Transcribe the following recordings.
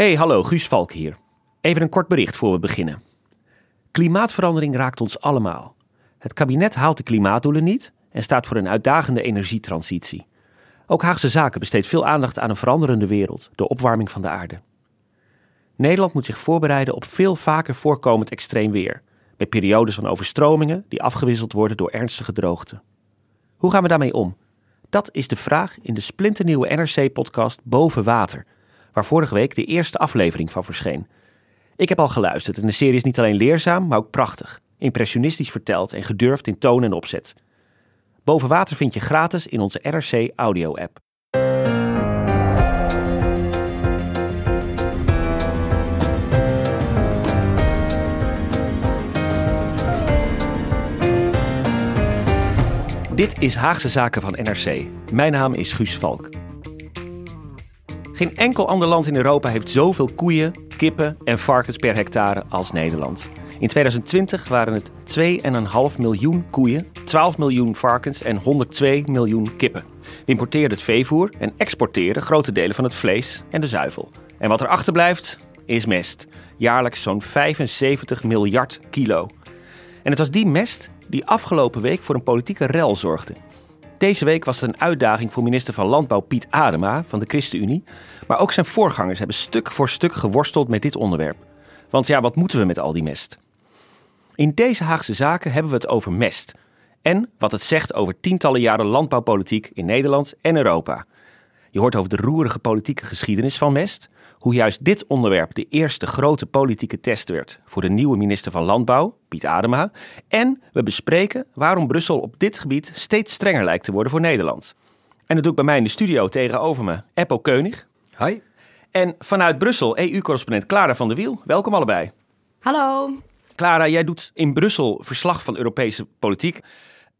Hey, hallo, Guus Valk hier. Even een kort bericht voor we beginnen. Klimaatverandering raakt ons allemaal. Het kabinet haalt de klimaatdoelen niet en staat voor een uitdagende energietransitie. Ook Haagse Zaken besteedt veel aandacht aan een veranderende wereld, de opwarming van de aarde. Nederland moet zich voorbereiden op veel vaker voorkomend extreem weer, met periodes van overstromingen die afgewisseld worden door ernstige droogte. Hoe gaan we daarmee om? Dat is de vraag in de splinternieuwe NRC-podcast Boven Water, waar vorige week de eerste aflevering van verscheen. Ik heb al geluisterd en de serie is niet alleen leerzaam, maar ook prachtig, impressionistisch verteld en gedurfd in toon en opzet. Boven Water vind je gratis in onze NRC Audio-app. Dit is Haagse Zaken van NRC. Mijn naam is Guus Valk. Geen enkel ander land in Europa heeft zoveel koeien, kippen en varkens per hectare als Nederland. In 2020 waren het 2,5 miljoen koeien, 12 miljoen varkens en 102 miljoen kippen. We importeerden het veevoer en exporteerden grote delen van het vlees en de zuivel. En wat er achterblijft is mest. Jaarlijks zo'n 75 miljard kilo. En het was die mest die afgelopen week voor een politieke rel zorgde. Deze week was het een uitdaging voor minister van Landbouw Piet Adema van de ChristenUnie. Maar ook zijn voorgangers hebben stuk voor stuk geworsteld met dit onderwerp. Want ja, wat moeten we met al die mest? In deze Haagse zaken hebben we het over mest. En wat het zegt over tientallen jaren landbouwpolitiek in Nederland en Europa. Je hoort over de roerige politieke geschiedenis van mest. Hoe juist dit onderwerp de eerste grote politieke test werd voor de nieuwe minister van Landbouw, Piet Adema. En we bespreken waarom Brussel op dit gebied steeds strenger lijkt te worden voor Nederland. En dat doe ik bij mij in de studio tegenover me Eppo Keunig. Hi. En vanuit Brussel EU-correspondent Clara van der Wiel. Welkom allebei. Hallo. Clara, jij doet in Brussel verslag van Europese politiek.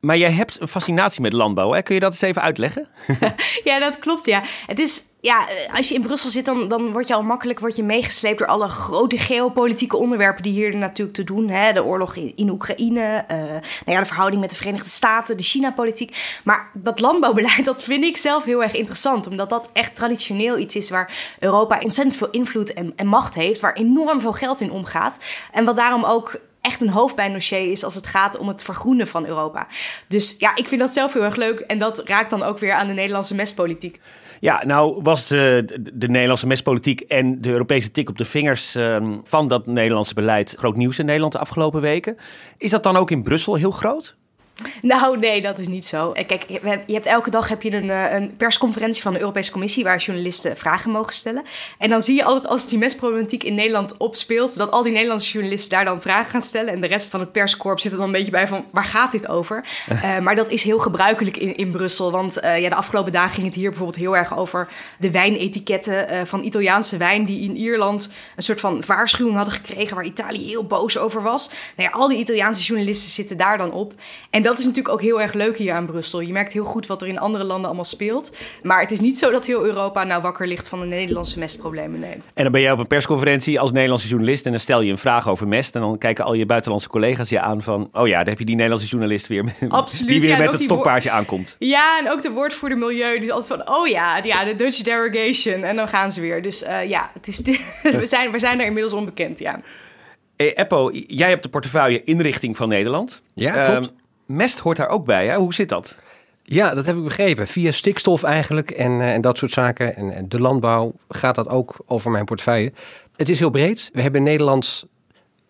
Maar jij hebt een fascinatie met landbouw. Hè? Kun je dat eens even uitleggen? ja, dat klopt. Ja. Het is, ja, als je in Brussel zit, dan, dan word je al makkelijk word je meegesleept door alle grote geopolitieke onderwerpen die hier natuurlijk te doen. Hè? De oorlog in, in Oekraïne, uh, nou ja, de verhouding met de Verenigde Staten, de China-politiek. Maar dat landbouwbeleid, dat vind ik zelf heel erg interessant. Omdat dat echt traditioneel iets is waar Europa ontzettend veel invloed en, en macht heeft. Waar enorm veel geld in omgaat. En wat daarom ook echt een hoofdpijndossier is als het gaat om het vergroenen van Europa. Dus ja, ik vind dat zelf heel erg leuk. En dat raakt dan ook weer aan de Nederlandse mestpolitiek. Ja, nou was de, de, Nederlandse mestpolitiek en de Europese tik op de vingers uh, van dat Nederlandse beleid groot nieuws in Nederland de afgelopen weken. Is dat dan ook in Brussel heel groot? Nou, nee, dat is niet zo. Eh, kijk, je hebt elke dag heb je een, eh, een, persconferentie van de Europese Commissie waar journalisten vragen mogen stellen. En dan zie je altijd als die mestproblematiek in Nederland opspeelt, dat al die Nederlandse journalisten daar dan vragen gaan stellen. En de rest van het perskorps zit er dan een beetje bij van waar gaat dit over? Uh, maar dat is heel gebruikelijk in, in Brussel. Want uh, ja, de afgelopen dagen ging het hier bijvoorbeeld heel erg over de wijnetiketten uh, van Italiaanse wijn, die in Ierland een soort van waarschuwing hadden gekregen waar Italië heel boos over was. Nou ja, al die Italiaanse journalisten zitten daar dan op. En dat is natuurlijk ook heel erg leuk hier aan Brussel. Je merkt heel goed wat er in andere landen allemaal speelt. Maar het is niet zo dat heel Europa nou wakker ligt van de Nederlandse mestproblemen. Nee. En dan ben je op een persconferentie als Nederlandse journalist en dan stel je een vraag over mest. En dan kijken al je buitenlandse collega's je aan van, oh ja, daar heb je die Nederlandse journalist weer. Absoluut. Die weer met het stokpaardje aankomt. Ja, en ook de woordvoerder milieu. Die is altijd van, oh ja, ja de Dutch derogation. En dan gaan ze weer. Dus uh, ja, het is, we, zijn, we zijn er inmiddels onbekend, ja. Hey, Eppo, jij hebt de portefeuille inrichting van Nederland. Ja, klopt. Mest hoort daar ook bij. Hè? Hoe zit dat? Ja, dat heb ik begrepen. Via stikstof eigenlijk en, uh, en dat soort zaken. En, en, de landbouw gaat dat ook over mijn portefeuille. Het is heel breed. We hebben in Nederland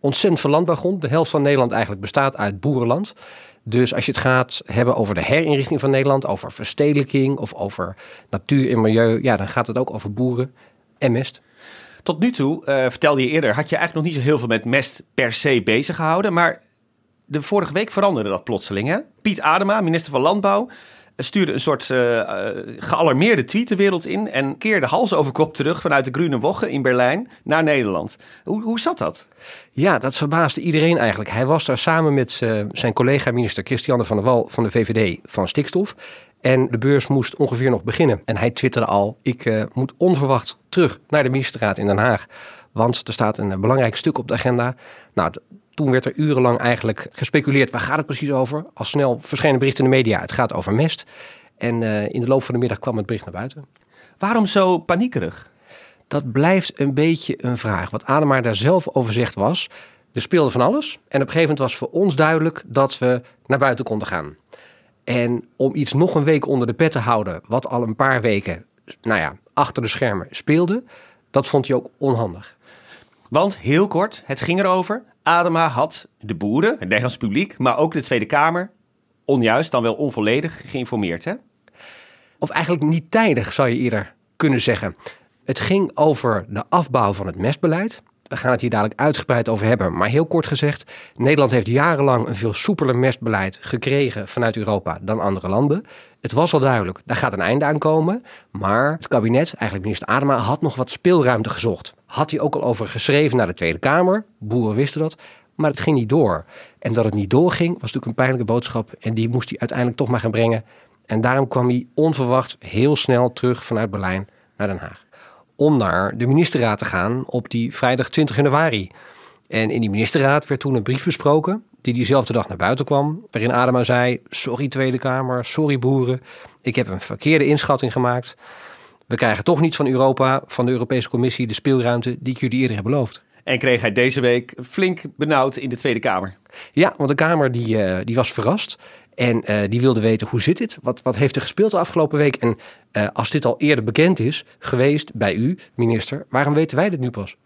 ontzettend veel landbouwgrond. De helft van Nederland eigenlijk bestaat uit boerenland. Dus als je het gaat hebben over de herinrichting van Nederland, over verstedelijking of over natuur en milieu, ja, dan gaat het ook over boeren en mest. Tot nu toe, uh, vertelde je eerder, had je eigenlijk nog niet zo heel veel met mest per se bezig gehouden. Maar de vorige week veranderde dat plotseling. Hè? Piet Adema, minister van Landbouw, stuurde een soort uh, gealarmeerde tweet de wereld in en keerde hals over kop terug vanuit de Grüne Woche in Berlijn naar Nederland. Hoe, hoe zat dat? Ja, dat verbaasde iedereen eigenlijk. Hij was daar samen met zijn collega minister Christiane van der Wal van de VVD van stikstof. En de beurs moest ongeveer nog beginnen. En hij twitterde al: Ik moet onverwacht terug naar de ministerraad in Den Haag. Want er staat een belangrijk stuk op de agenda. Nou, toen werd er urenlang eigenlijk gespeculeerd, waar gaat het precies over? Al snel verschenen berichten in de media, het gaat over mest. En uh, in de loop van de middag kwam het bericht naar buiten. Waarom zo paniekerig? Dat blijft een beetje een vraag. Wat Adema daar zelf over zegt was, er speelde van alles. En op een gegeven moment was voor ons duidelijk dat we naar buiten konden gaan. En om iets nog een week onder de pet te houden, wat al een paar weken, nou ja, achter de schermen speelde, dat vond hij ook onhandig. Want heel kort, het ging erover. Adema had de boeren, het Nederlands publiek, maar ook de Tweede Kamer, onjuist, dan wel onvolledig geïnformeerd. Hè? Of eigenlijk niet tijdig, zou je eerder kunnen zeggen. Het ging over de afbouw van het mestbeleid. We gaan het hier dadelijk uitgebreid over hebben. Maar heel kort gezegd, Nederland heeft jarenlang een veel soepeler mestbeleid gekregen vanuit Europa dan andere landen. Het was al duidelijk, daar gaat een einde aan komen. Maar het kabinet, eigenlijk minister Adema, had nog wat speelruimte gezocht. Had hij ook al over geschreven naar de Tweede Kamer. Boeren wisten dat. Maar het ging niet door. En dat het niet doorging, was natuurlijk een pijnlijke boodschap. En die moest hij uiteindelijk toch maar gaan brengen. En daarom kwam hij onverwacht heel snel terug vanuit Berlijn naar Den Haag om naar de ministerraad te gaan op die vrijdag 20 januari. En in die ministerraad werd toen een brief besproken, die diezelfde dag naar buiten kwam, waarin Adema zei: Sorry Tweede Kamer, sorry boeren, ik heb een verkeerde inschatting gemaakt. We krijgen toch niet van Europa, van de Europese Commissie, de speelruimte die ik jullie eerder heb beloofd. En kreeg hij deze week flink benauwd in de Tweede Kamer. Ja, want de Kamer die, uh, die was verrast. En uh, die wilde weten hoe zit dit? Wat, wat heeft er gespeeld de afgelopen week? En uh, als dit al eerder bekend is geweest bij u, minister, waarom weten wij dit nu pas?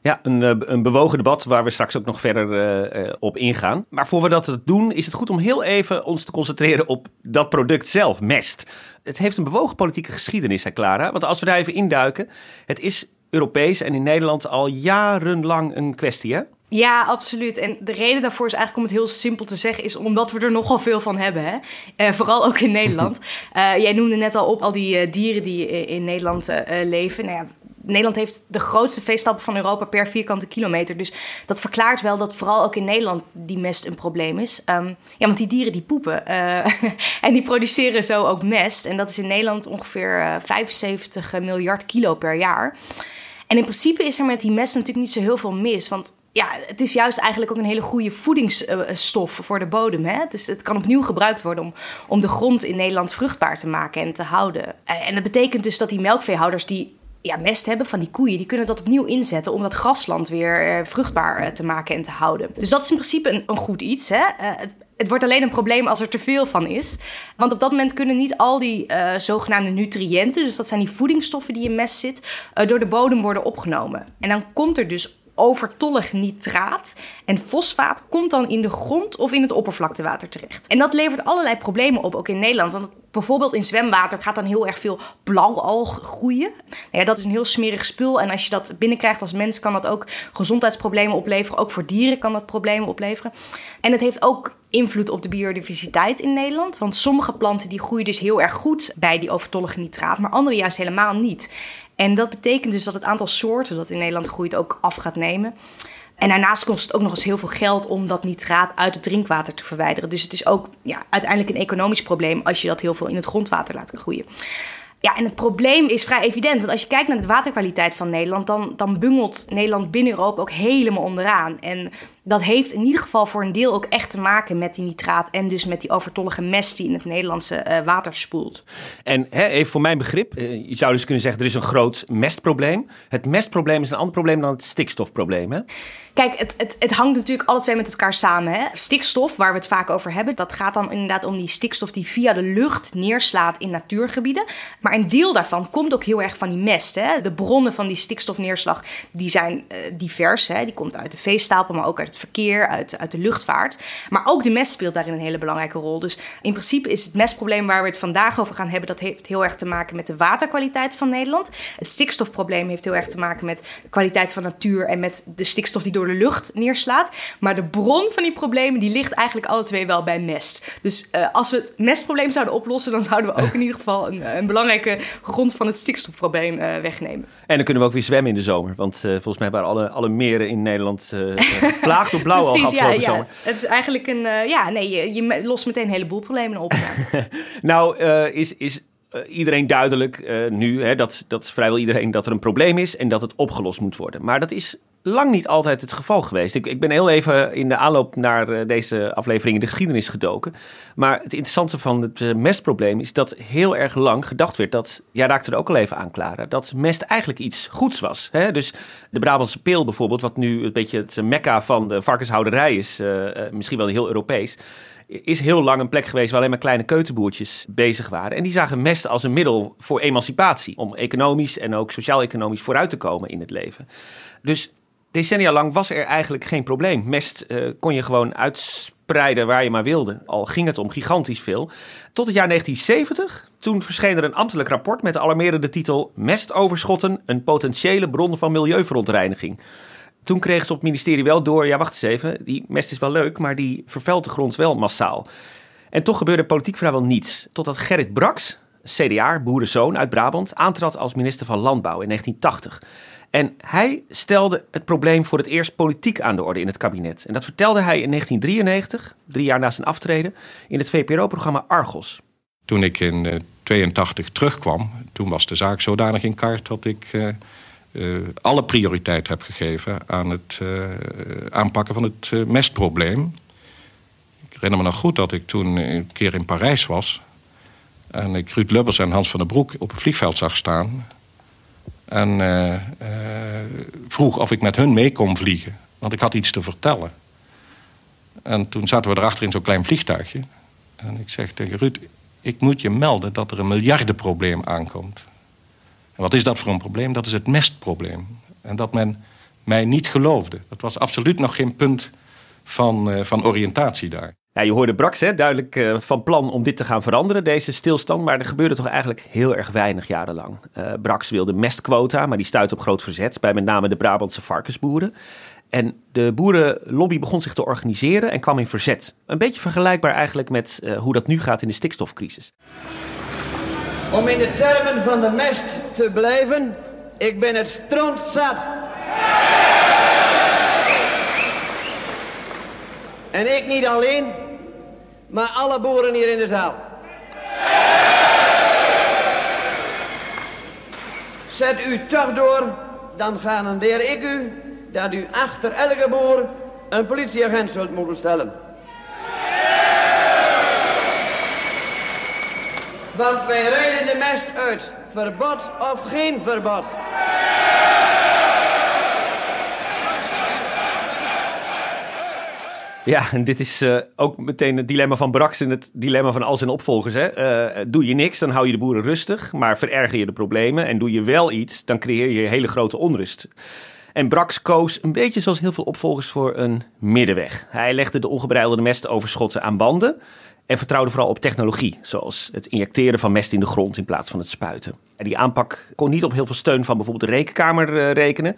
Ja, een, uh, een bewogen debat waar we straks ook nog verder op ingaan. Maar voor we dat doen, is het goed om heel even ons te concentreren op dat product zelf, mest. Het heeft een bewogen politieke geschiedenis, hè Clara? Want als we daar even induiken, het is Europees en in Nederland al jarenlang een kwestie, hè? Ja, absoluut. En de reden daarvoor is eigenlijk om het heel simpel te zeggen, is omdat we er nogal veel van hebben. Hè? Uh, vooral ook in Nederland. Uh, jij noemde net al op al die uh, dieren die in Nederland leven. Nou ja, Nederland heeft de grootste veestappen van Europa per vierkante kilometer. Dus dat verklaart wel dat vooral ook in Nederland die mest een probleem is. Um, ja, want die dieren die poepen. en die produceren zo ook mest. En dat is in Nederland ongeveer 75 miljard kilo per jaar. En in principe is er met die mest natuurlijk niet zo heel veel mis. Want ja, het is juist eigenlijk ook een hele goede voedingsstof voor de bodem. Hè? Dus het kan opnieuw gebruikt worden om, om de grond in Nederland vruchtbaar te maken en te houden. En dat betekent dus dat die melkveehouders die ja, mest hebben van die koeien, die kunnen dat opnieuw inzetten om dat grasland weer uh, vruchtbaar te maken en te houden. Dus dat is in principe een, een goed iets. Hè? Het, het, wordt alleen een probleem als er te veel van is. Want op dat moment kunnen niet al die zogenaamde nutriënten, dus dat zijn die voedingsstoffen die in mest zit, door de bodem worden opgenomen. En dan komt er dus overtollig nitraat. En fosfaat komt dan in de grond of in het oppervlaktewater terecht. En dat levert allerlei problemen op, ook in Nederland. Want bijvoorbeeld in zwemwater gaat dan heel erg veel blauwalg groeien. Nou ja, dat is een heel smerig spul. En als je dat binnenkrijgt als mens, kan dat ook gezondheidsproblemen opleveren. Ook voor dieren kan dat problemen opleveren. En het heeft ook invloed op de biodiversiteit in Nederland. Want sommige planten die groeien dus heel erg goed bij die overtollige nitraat, maar andere juist helemaal niet. En dat betekent dus dat het aantal soorten dat in Nederland groeit ook af gaat nemen. En daarnaast kost het ook nog eens heel veel geld om dat nitraat uit het drinkwater te verwijderen. Dus het is ook ja, uiteindelijk een economisch probleem als je dat heel veel in het grondwater laat groeien. Ja, en het probleem is vrij evident. Want als je kijkt naar de waterkwaliteit van Nederland, dan, dan bungelt Nederland binnen Europa ook helemaal onderaan. En dat heeft in ieder geval voor een deel ook echt te maken met die nitraat en dus met die overtollige mest die in het Nederlandse uh, water spoelt. En hè, even voor mijn begrip, uh, je zou dus kunnen zeggen er is een groot mestprobleem. Het mestprobleem is een ander probleem dan het stikstofprobleem. Hè? Kijk, het, het, het hangt natuurlijk alle twee met elkaar samen. Hè? Stikstof, waar we het vaak over hebben, dat gaat dan inderdaad om die stikstof die via de lucht neerslaat in natuurgebieden. Maar een deel daarvan komt ook heel erg van die mest. Hè? De bronnen van die stikstofneerslag die zijn uh, divers. Hè? Die komt uit de veestapel, maar ook uit het verkeer, uit, uit de luchtvaart. Maar ook de mest speelt daarin een hele belangrijke rol. Dus in principe is het mestprobleem waar we het vandaag over gaan hebben, dat heeft heel erg te maken met de waterkwaliteit van Nederland. Het stikstofprobleem heeft heel erg te maken met de kwaliteit van natuur en met de stikstof die door de lucht neerslaat. Maar de bron van die problemen die ligt eigenlijk alle twee wel bij mest. Dus uh, als we het mestprobleem zouden oplossen, dan zouden we ook in ieder geval een, een grond van het stikstofprobleem uh, wegnemen. En dan kunnen we ook weer zwemmen in de zomer. Want uh, volgens mij waren alle, alle meren in Nederland geplaagd door blauw al afgelopen ja. Het is eigenlijk een... ja, nee, je, je lost meteen een heleboel problemen op. nou, is, is iedereen duidelijk nu, hè, dat, dat vrijwel iedereen, dat er een probleem is en dat het opgelost moet worden. Maar dat is lang niet altijd het geval geweest. Ik, ik ben heel even in de aanloop naar eh, deze aflevering in de geschiedenis gedoken. Maar het interessante van het eh, mestprobleem is dat heel erg lang gedacht werd dat, jij raakte er ook al even aan, Clara, dat mest eigenlijk iets goeds was. Hè? Dus de Brabantse peel bijvoorbeeld, wat nu een beetje het mekka van de varkenshouderij is, uh, misschien wel heel Europees is heel lang een plek geweest waar alleen maar kleine keutenboertjes bezig waren. En die zagen mest als een middel voor emancipatie. Om economisch en ook sociaal-economisch vooruit te komen in het leven. Dus decennia lang was er eigenlijk geen probleem. Mest uh, kon je gewoon uitspreiden waar je maar wilde. Al ging het om gigantisch veel. Tot het jaar 1970. Toen verscheen er een ambtelijk rapport met de alarmerende titel Mestoverschotten, een potentiële bron van milieuverontreiniging. Toen kregen ze op het ministerie wel door, ja wacht eens even, die mest is wel leuk, maar die vervuilt de grond wel massaal. En toch gebeurde politiek vrijwel niets. Totdat Gerrit Brax, CDA, boerenzoon uit Brabant, aantrad als minister van Landbouw in 1980. En hij stelde het probleem voor het eerst politiek aan de orde in het kabinet. En dat vertelde hij in 1993, drie jaar na zijn aftreden, in het VPRO-programma Argos. Toen ik in 1982 terugkwam, toen was de zaak zodanig in kaart dat ik uh, uh, alle prioriteit heb gegeven aan het aanpakken van het mestprobleem. Ik herinner me nog goed dat ik toen een keer in Parijs was en ik Ruud Lubbers en Hans van der Broek op het vliegveld zag staan. En uh, uh, vroeg of ik met hun mee kon vliegen. Want ik had iets te vertellen. En toen zaten we erachter in zo'n klein vliegtuigje. En ik zeg tegen Ruud, ik moet je melden dat er een miljardenprobleem aankomt. En wat is dat voor een probleem? Dat is het mestprobleem. En dat men mij niet geloofde. Dat was absoluut nog geen punt van, uh, van oriëntatie daar. Ja, je hoorde Brax hè, duidelijk uh, van plan om dit te gaan veranderen, deze stilstand. Maar er gebeurde toch eigenlijk heel erg weinig jarenlang. Uh, Brax wilde mestquota, maar die stuitte op groot verzet bij met name de Brabantse varkensboeren. En de boerenlobby begon zich te organiseren en kwam in verzet. Een beetje vergelijkbaar eigenlijk met uh, hoe dat nu gaat in de stikstofcrisis. Om in de termen van de mest te blijven, ik ben het strontzat. En ik niet alleen, maar alle boeren hier in de zaal. Zet u toch door, dan garandeer ik u dat u achter elke boer een politieagent zult moeten stellen. Want wij rijden de mest uit, verbod of geen verbod. Ja, en dit is uh, ook meteen het dilemma van Brax en het dilemma van al zijn opvolgers. Hè? Uh, doe je niks, dan hou je de boeren rustig, maar vererger je de problemen. En doe je wel iets, dan creëer je hele grote onrust. En Brax koos een beetje zoals heel veel opvolgers voor een middenweg. Hij legde de ongebreidelde mestoverschotten aan banden en vertrouwde vooral op technologie, zoals het injecteren van mest in de grond in plaats van het spuiten. En die aanpak kon niet op heel veel steun van bijvoorbeeld de rekenkamer uh, rekenen.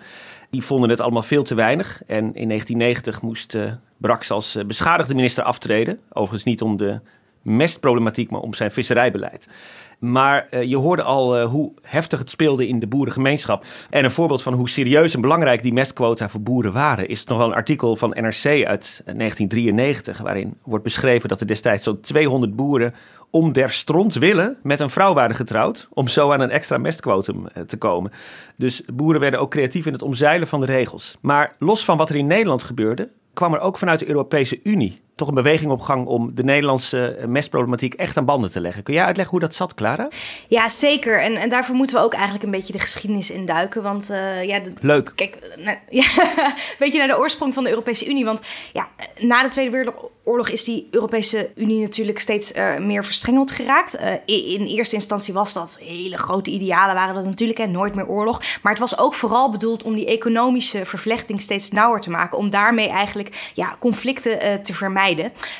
Die vonden het allemaal veel te weinig. En in 1990 moest uh, Brax als uh, beschadigde minister aftreden. Overigens niet om de mestproblematiek, maar om zijn visserijbeleid. Maar uh, je hoorde al hoe heftig het speelde in de boerengemeenschap. En een voorbeeld van hoe serieus en belangrijk die mestquota voor boeren waren, is nog wel een artikel van NRC uit 1993, waarin wordt beschreven dat er destijds zo'n 200 boeren om der stront willen met een vrouw waren getrouwd om zo aan een extra mestquotum eh, te komen. Dus boeren werden ook creatief in het omzeilen van de regels. Maar los van wat er in Nederland gebeurde, kwam er ook vanuit de Europese Unie toch een beweging op gang om de Nederlandse mestproblematiek echt aan banden te leggen. Kun jij uitleggen hoe dat zat, Clara? Ja, zeker. En, en daarvoor moeten we ook eigenlijk een beetje de geschiedenis induiken. Want uh, ja, leuk. Kijk, nou, ja, een beetje naar de oorsprong van de Europese Unie. Want ja, na de Tweede Wereldoorlog is die Europese Unie natuurlijk steeds uh, meer verstrengeld geraakt. Uh, in eerste instantie was dat hele grote idealen waren dat natuurlijk en nooit meer oorlog. Maar het was ook vooral bedoeld om die economische vervlechting steeds nauwer te maken. Om daarmee eigenlijk ja, conflicten te vermijden.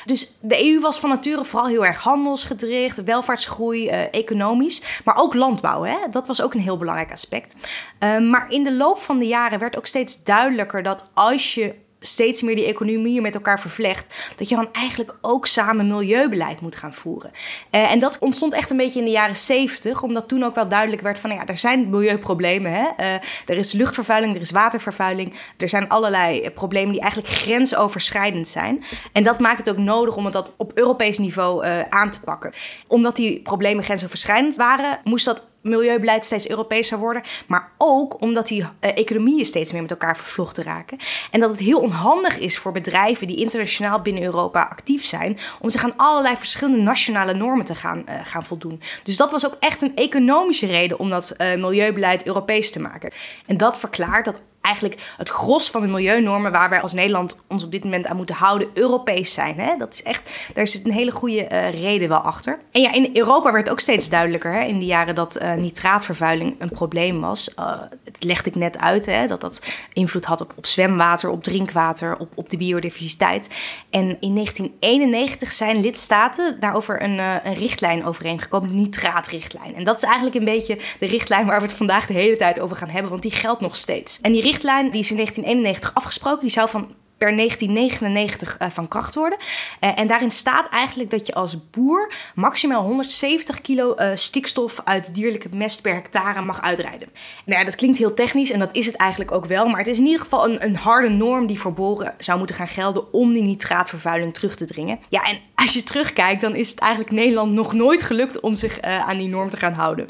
Dus de EU was van nature vooral heel erg handelsgedreigd, welvaartsgroei, economisch. Maar ook landbouw. Hè? Dat was ook een heel belangrijk aspect. Uh, maar in de loop van de jaren werd ook steeds duidelijker dat als je steeds meer die economieën met elkaar vervlecht, dat je dan eigenlijk ook samen milieubeleid moet gaan voeren. Uh, en dat ontstond echt een beetje in de jaren 70, omdat toen ook wel duidelijk werd van, nou ja, er zijn milieuproblemen. Hè? Uh, er is luchtvervuiling, er is watervervuiling, er zijn allerlei problemen die eigenlijk grensoverschrijdend zijn. En dat maakt het ook nodig om het dat op Europees niveau aan te pakken. Omdat die problemen grensoverschrijdend waren, moest dat milieubeleid steeds Europeeser worden. Maar ook omdat die uh, economieën steeds meer met elkaar vervlochten raken. En dat het heel onhandig is voor bedrijven die internationaal binnen Europa actief zijn. om zich aan allerlei verschillende nationale normen te gaan, uh, gaan voldoen. Dus dat was ook echt een economische reden om dat uh, milieubeleid Europees te maken. En dat verklaart dat eigenlijk het gros van de milieunormen waar wij als Nederland ons op dit moment aan moeten houden, Europees zijn. Hè? Dat is echt, daar zit een hele goede uh, reden wel achter. En ja, in Europa werd ook steeds duidelijker hè, in die jaren dat uh, nitraatvervuiling een probleem was. Uh, het legde ik net uit, hè, dat dat invloed had op, op zwemwater, op drinkwater, op, op de biodiversiteit. En in 1991 zijn lidstaten daarover een, een richtlijn overeengekomen, de nitraatrichtlijn. En dat is eigenlijk een beetje de richtlijn waar we het vandaag de hele tijd over gaan hebben, want die geldt nog steeds. En die richtlijn die is in 1991 afgesproken. Die zou van per 1999 uh, van kracht worden. Uh, en daarin staat eigenlijk dat je als boer maximaal 170 kilo uh, stikstof uit dierlijke mest per hectare mag uitrijden. Nou ja, dat klinkt heel technisch en dat is het eigenlijk ook wel. Maar het is in ieder geval een, een harde norm die voor boren zou moeten gaan gelden om die nitraatvervuiling terug te dringen. Ja, en als je terugkijkt, dan is het eigenlijk Nederland nog nooit gelukt om zich aan die norm te gaan houden.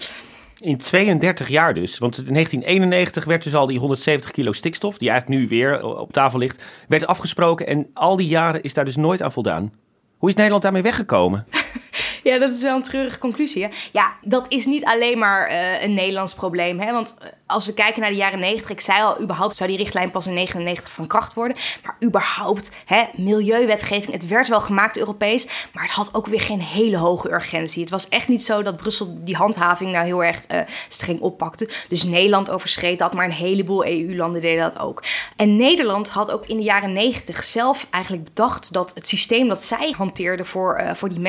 In 32 jaar dus. Want in 1991 werd dus al die 170 kilo stikstof, die eigenlijk nu weer op tafel ligt, werd afgesproken. En al die jaren is daar dus nooit aan voldaan. Hoe is Nederland daarmee weggekomen? ja, dat is wel een treurige conclusie. Hè? Ja, dat is niet alleen maar uh, een Nederlands probleem. Hè? Want als we kijken naar de jaren 90, ik zei al, überhaupt zou die richtlijn pas in 99 van kracht worden. Maar überhaupt, hè, milieuwetgeving, het werd wel gemaakt Europees, maar het had ook weer geen hele hoge urgentie. Het was echt niet zo dat Brussel die handhaving nou heel erg uh, streng oppakte. Dus Nederland overschreed dat, maar een heleboel EU-landen deden dat ook. En Nederland had ook in de jaren 90 zelf eigenlijk bedacht dat het systeem dat zij hanteerde voor, voor die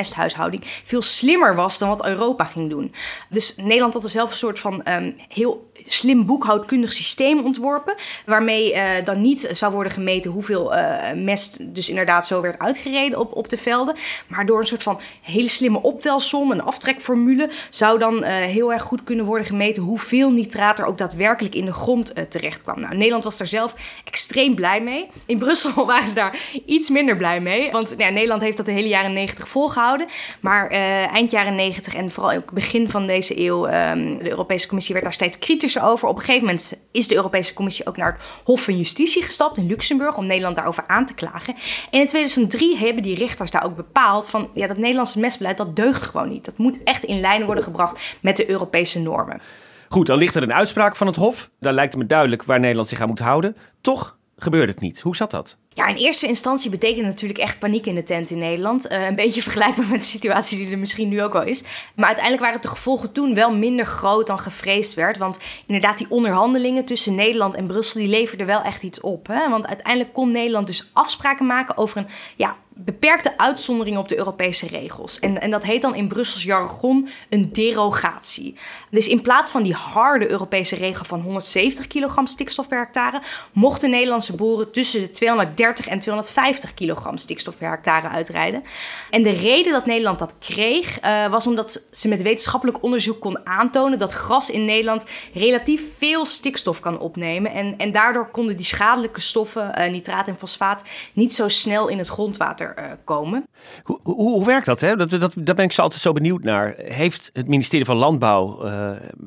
veel slimmer was dan wat Europa ging doen. Dus Nederland had er zelf een soort van um, heel slim boekhoudkundig systeem ontworpen. Waarmee uh, dan niet zou worden gemeten hoeveel uh, mest dus inderdaad zo werd uitgereden op, op de velden. Maar door een soort van hele slimme optelsom, een aftrekformule, zou dan uh, heel erg goed kunnen worden gemeten hoeveel nitraat er ook daadwerkelijk in de grond terecht kwam. Nou, Nederland was daar zelf extreem blij mee. In Brussel waren ze daar iets minder blij mee. Want ja, Nederland heeft dat de hele jaren 90 volgehouden. Maar eind jaren 90 en vooral ook begin van deze eeuw, um, de Europese Commissie werd daar steeds kritischer over. Op een gegeven moment is de Europese Commissie ook naar het Hof van Justitie gestapt in Luxemburg om Nederland daarover aan te klagen. En in 2003 hebben die rechters daar ook bepaald van ja, dat Nederlandse mestbeleid dat deugt gewoon niet. Dat moet echt in lijn worden gebracht met de Europese normen. Goed, dan ligt er een uitspraak van het Hof. Daar lijkt me duidelijk waar Nederland zich aan moet houden. Toch gebeurde het niet. Hoe zat dat? Ja, in eerste instantie betekent natuurlijk echt paniek in de tent in Nederland. Uh, een beetje vergelijkbaar met de situatie die er misschien nu ook wel is. Maar uiteindelijk waren de gevolgen toen wel minder groot dan gevreesd werd. Want inderdaad, die onderhandelingen tussen Nederland en Brussel... die leverden wel echt iets op. Hè? Want uiteindelijk kon Nederland dus afspraken maken over een... Ja, beperkte uitzonderingen op de Europese regels. En, en dat heet dan in Brussels jargon een derogatie. Dus in plaats van die harde Europese regel van 170 kilogram stikstof per hectare, mochten Nederlandse boeren tussen de 230 en 250 kilogram stikstof per hectare uitrijden. En de reden dat Nederland dat kreeg, uh, was omdat ze met wetenschappelijk onderzoek kon aantonen dat gras in Nederland relatief veel stikstof kan opnemen. En, en daardoor konden die schadelijke stoffen, uh, nitraat en fosfaat, niet zo snel in het grondwater uh, komen. Hoe, hoe, hoe, werkt dat, hè? Dat, dat? Ben ik zo altijd zo benieuwd naar. Heeft het ministerie van Landbouw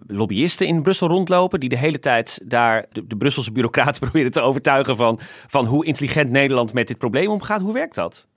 lobbyisten in Brussel rondlopen... die de hele tijd daar de, de Brusselse bureaucraten proberen te overtuigen... Van, van hoe intelligent Nederland met dit probleem omgaat? Hoe werkt dat?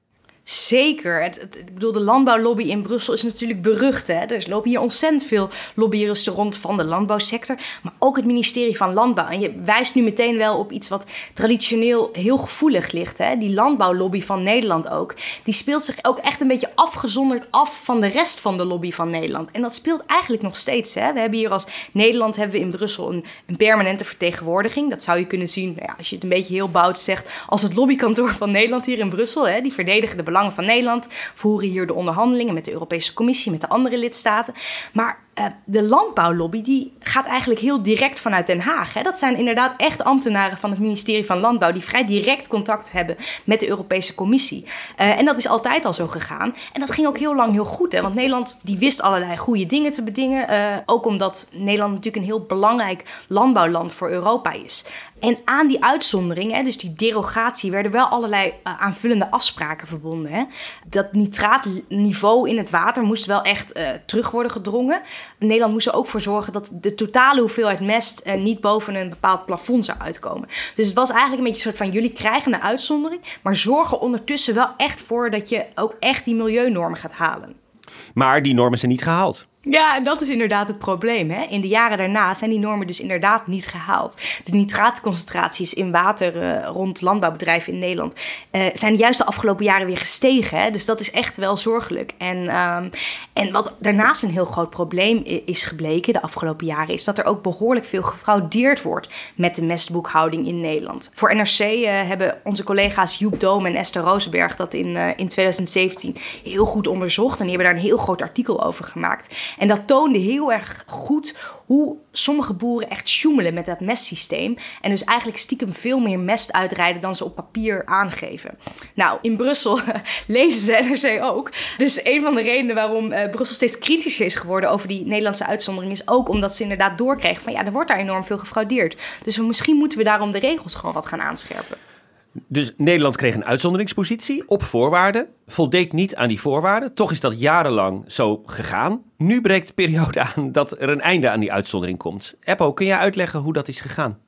Zeker. Het, ik bedoel, de landbouwlobby in Brussel is natuurlijk berucht. Hè? Er lopen hier ontzettend veel lobbyisten rond van de landbouwsector. Maar ook het ministerie van Landbouw. En je wijst nu meteen wel op iets wat traditioneel heel gevoelig ligt. Hè? Die landbouwlobby van Nederland ook. Die speelt zich ook echt een beetje afgezonderd af van de rest van de lobby van Nederland. En dat speelt eigenlijk nog steeds. Hè? We hebben hier als Nederland hebben we in Brussel een, een permanente vertegenwoordiging. Dat zou je kunnen zien, nou ja, als je het een beetje heel bout zegt, als het lobbykantoor van Nederland hier in Brussel. Hè? Die verdedigen de belangen van Nederland, voeren hier de onderhandelingen met de Europese Commissie, met de andere lidstaten. Maar eh, de landbouwlobby die gaat eigenlijk heel direct vanuit Den Haag. Hè? Dat zijn inderdaad echt ambtenaren van het ministerie van Landbouw die vrij direct contact hebben met de Europese Commissie. Eh, en dat is altijd al zo gegaan. En dat ging ook heel lang heel goed. Hè? Want Nederland die wist allerlei goede dingen te bedingen. eh, ook omdat Nederland natuurlijk een heel belangrijk landbouwland voor Europa is. En aan die uitzondering, hè, dus die derogatie, werden wel allerlei eh, aanvullende afspraken verbonden. Hè. Dat nitraatniveau in het water moest wel echt eh, terug worden gedrongen. Nederland moest er ook voor zorgen dat de totale hoeveelheid mest eh, niet boven een bepaald plafond zou uitkomen. Dus het was eigenlijk een beetje een soort van: jullie krijgen een uitzondering, maar zorgen ondertussen wel echt voor dat je ook echt die milieunormen gaat halen. Maar die normen zijn niet gehaald. Ja, en dat is inderdaad het probleem. Hè? In de jaren daarna zijn die normen dus inderdaad niet gehaald. De nitraatconcentraties in water eh, rond landbouwbedrijven in Nederland eh, zijn juist de afgelopen jaren weer gestegen. Hè? Dus dat is echt wel zorgelijk. En, ehm, en wat daarnaast een heel groot probleem is gebleken de afgelopen jaren, is dat er ook behoorlijk veel gefraudeerd wordt met de mestboekhouding in Nederland. Voor NRC eh, hebben onze collega's Joep Doom en Esther Rosenberg dat in, in 2017 heel goed onderzocht. En die hebben daar een heel groot artikel over gemaakt. En dat toonde heel erg goed hoe sommige boeren echt sjoemelen met dat mestsysteem. En dus eigenlijk stiekem veel meer mest uitrijden dan ze op papier aangeven. Nou, in Brussel lezen ze NRC ook. Dus een van de redenen waarom eh, Brussel steeds kritischer is geworden over die Nederlandse uitzondering... is ook omdat ze inderdaad doorkregen van ja, er wordt daar enorm veel gefraudeerd. Dus misschien moeten we daarom de regels gewoon wat gaan aanscherpen. Dus Nederland kreeg een uitzonderingspositie op voorwaarden, voldeed niet aan die voorwaarden. Toch is dat jarenlang zo gegaan. Nu breekt de periode aan dat er een einde aan die uitzondering komt. Eppo, kun jij uitleggen hoe dat is gegaan?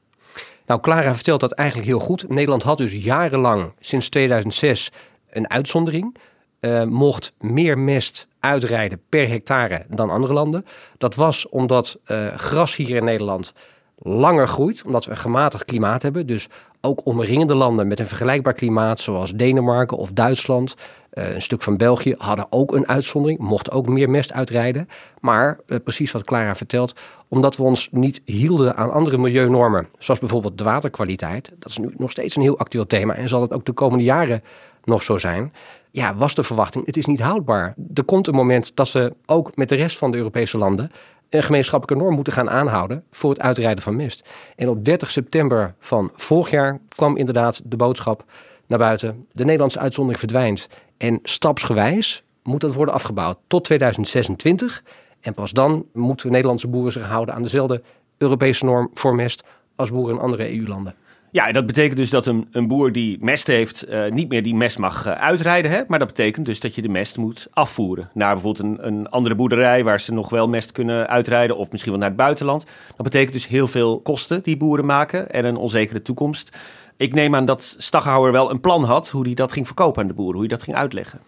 Nou, Clara vertelt dat eigenlijk heel goed. Nederland had dus jarenlang, sinds 2006, een uitzondering. Eh, mocht meer mest uitrijden per hectare dan andere landen. Dat was omdat eh, gras hier in Nederland langer groeit, omdat we een gematigd klimaat hebben. Dus ook omringende landen met een vergelijkbaar klimaat, zoals Denemarken of Duitsland, eh, een stuk van België, hadden ook een uitzondering, mochten ook meer mest uitrijden. Maar, eh, precies wat Clara vertelt, omdat we ons niet hielden aan andere milieunormen, zoals bijvoorbeeld de waterkwaliteit, dat is nu nog steeds een heel actueel thema en zal het ook de komende jaren nog zo zijn. Ja, was de verwachting, het is niet houdbaar. Er komt een moment dat we ook met de rest van de Europese landen een gemeenschappelijke norm moeten gaan aanhouden voor het uitrijden van mest. En op 30 september van vorig jaar kwam inderdaad de boodschap naar buiten. De Nederlandse uitzondering verdwijnt. En stapsgewijs moet dat worden afgebouwd tot 2026. En pas dan moeten Nederlandse boeren zich houden aan dezelfde Europese norm voor mest als boeren in andere EU-landen. Ja, dat betekent dus dat een, een boer die mest heeft eh, niet meer die mest mag eh, uitrijden. Hè? Maar dat betekent dus dat je de mest moet afvoeren. Naar bijvoorbeeld een, een andere boerderij waar ze nog wel mest kunnen uitrijden. Of misschien wel naar het buitenland. Dat betekent dus heel veel kosten die boeren maken en een onzekere toekomst. Ik neem aan dat Staghouwer wel een plan had hoe hij dat ging verkopen aan de boeren. Hoe hij dat ging uitleggen.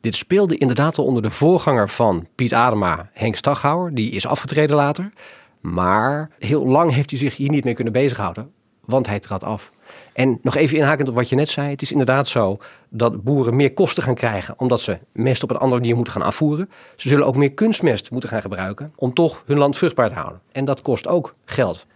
Dit speelde inderdaad al onder de voorganger van Piet Adema, Henk Staghouwer. Die is afgetreden later. Maar heel lang heeft hij zich hier niet mee kunnen bezighouden, want hij trad af. En nog even inhakend op wat je net zei. Het is inderdaad zo dat boeren meer kosten gaan krijgen omdat ze mest op een andere manier moeten gaan afvoeren. Ze zullen ook meer kunstmest moeten gaan gebruiken om toch hun land vruchtbaar te houden. En dat kost ook geld.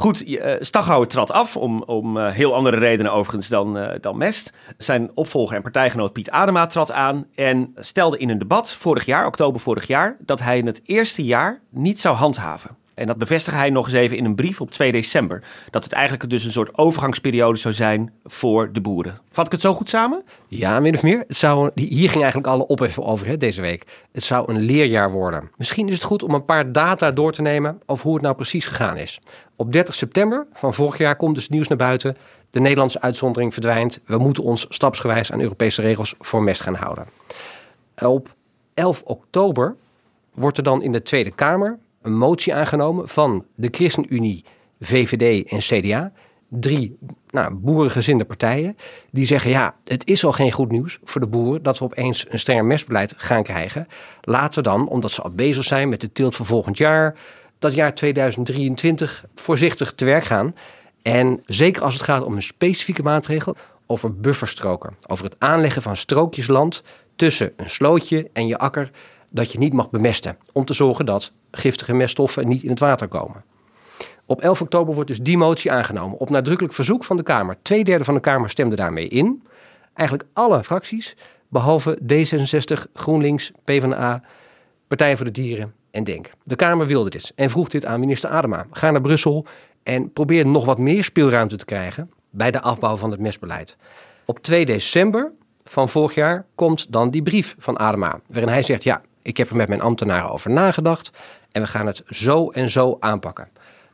Goed, uh, Staghouwer trad af om, om uh, heel andere redenen overigens dan, uh, dan Mest. Zijn opvolger en partijgenoot Piet Adema trad aan en stelde in een debat vorig jaar, oktober vorig jaar, dat hij in het eerste jaar niet zou handhaven. En dat bevestigde hij nog eens even in een brief op 2 december. Dat het eigenlijk dus een soort overgangsperiode zou zijn voor de boeren. Vat ik het zo goed samen? Ja, min of meer. Het zou, hier ging eigenlijk alle ophef over hè, deze week. Het zou een leerjaar worden. Misschien is het goed om een paar data door te nemen over hoe het nou precies gegaan is. Op 30 september van vorig jaar komt dus nieuws naar buiten. De Nederlandse uitzondering verdwijnt. We moeten ons stapsgewijs aan Europese regels voor mest gaan houden. Op 11 oktober wordt er dan in de Tweede Kamer een motie aangenomen van de ChristenUnie, VVD en CDA. Drie nou, boerengezinde partijen die zeggen: ja, het is al geen goed nieuws voor de boeren dat we opeens een strenger mestbeleid gaan krijgen. Laten we dan, omdat ze al bezig zijn met de teelt van volgend jaar, dat jaar 2023 voorzichtig te werk gaan. En zeker als het gaat om een specifieke maatregel over bufferstroken, over het aanleggen van strookjes land tussen een slootje en je akker dat je niet mag bemesten, om te zorgen dat giftige meststoffen niet in het water komen. Op 11 oktober wordt dus die motie aangenomen. Op nadrukkelijk verzoek van de Kamer. Tweederde van de Kamer stemde daarmee in. Eigenlijk alle fracties, behalve D66, GroenLinks, PvdA, Partij voor de Dieren en DENK. De Kamer wilde dit en vroeg dit aan minister Adema. Ga naar Brussel en probeer nog wat meer speelruimte te krijgen bij de afbouw van het mestbeleid. Op 2 december van vorig jaar komt dan die brief van Adema, waarin hij zegt: Ja, ik heb er met mijn ambtenaren over nagedacht en we gaan het zo en zo aanpakken.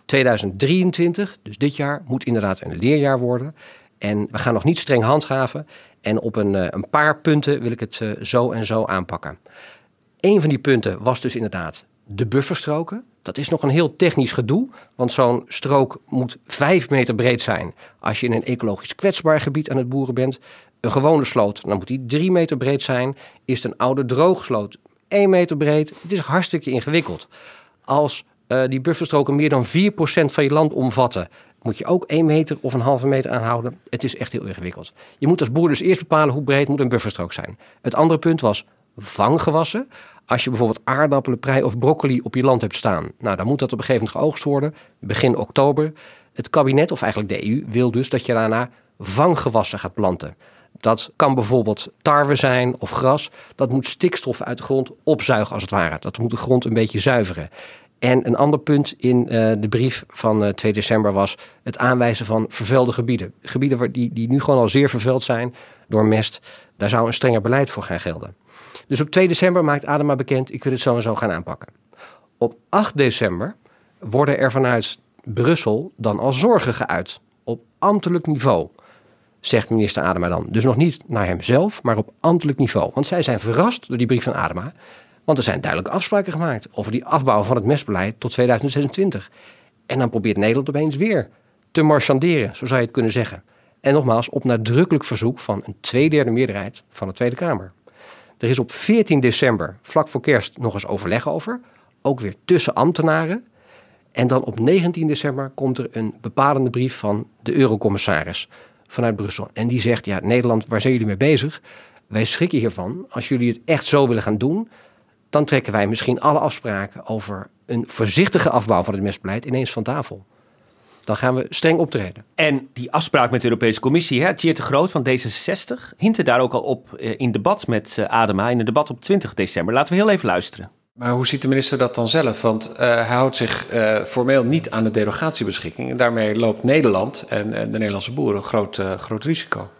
2023, dus dit jaar, moet inderdaad een leerjaar worden. En we gaan nog niet streng handhaven. En op een, eh, een paar punten wil ik het eh, zo en zo aanpakken. Een van die punten was dus inderdaad de bufferstroken. Dat is nog een heel technisch gedoe, want zo'n strook moet vijf meter breed zijn als je in een ecologisch kwetsbaar gebied aan het boeren bent. Een gewone sloot, dan moet die drie meter breed zijn. Is het een oude droogsloot, één meter breed. Het is hartstikke ingewikkeld. Als uh, die bufferstroken meer dan 4% van je land omvatten, moet je ook 1 meter of een halve meter aanhouden. Het is echt heel ingewikkeld. Je moet als boer dus eerst bepalen hoe breed moet een bufferstrook zijn. Het andere punt was vanggewassen. Als je bijvoorbeeld aardappelen, prei of broccoli op je land hebt staan, nou, dan moet dat op een gegeven moment geoogst worden, begin oktober. Het kabinet, of eigenlijk de EU, wil dus dat je daarna vanggewassen gaat planten. Dat kan bijvoorbeeld tarwe zijn of gras. Dat moet stikstof uit de grond opzuigen als het ware. Dat moet de grond een beetje zuiveren. En een ander punt in uh, de brief van uh, eh, 2 december was het aanwijzen van vervuilde gebieden. Gebieden waar die, die nu gewoon al zeer vervuild zijn door mest. Daar zou een strenger beleid voor gaan gelden. Dus op 2 december maakt Adema bekend, ik wil het zo en zo gaan aanpakken. Op 8 december worden er vanuit Brussel dan al zorgen geuit. Op ambtelijk niveau, zegt minister Adema dan. Dus nog niet naar hemzelf, maar op ambtelijk niveau. Want zij zijn verrast door die brief van Adema. Want er zijn duidelijke afspraken gemaakt over die afbouw van het mestbeleid tot 2026. En dan probeert Nederland opeens weer te marchanderen, zo zou je het kunnen zeggen. En nogmaals, op nadrukkelijk verzoek van een tweederde meerderheid van de Tweede Kamer. Er is op 14 december, vlak voor kerst, nog eens overleg over. Ook weer tussen ambtenaren. En dan op 19 december komt er een bepalende brief van de eurocommissaris vanuit Brussel. En die zegt, ja Nederland, waar zijn jullie mee bezig? Wij schrikken hiervan. Als jullie het echt zo willen gaan doen, dan trekken wij misschien alle afspraken over een voorzichtige afbouw van het mestbeleid ineens van tafel. Dan gaan we streng optreden. En die afspraak met de Europese Commissie, hè, Tjeerd de Groot van D66, hintte daar ook al op eh, in debat met uh, Adema, in het debat op 20 december. Laten we heel even luisteren. Maar hoe ziet de minister dat dan zelf? Want uh, hij houdt zich uh, formeel niet aan de derogatiebeschikking. En daarmee loopt Nederland en, en de Nederlandse boeren een groot, uh, groot risico.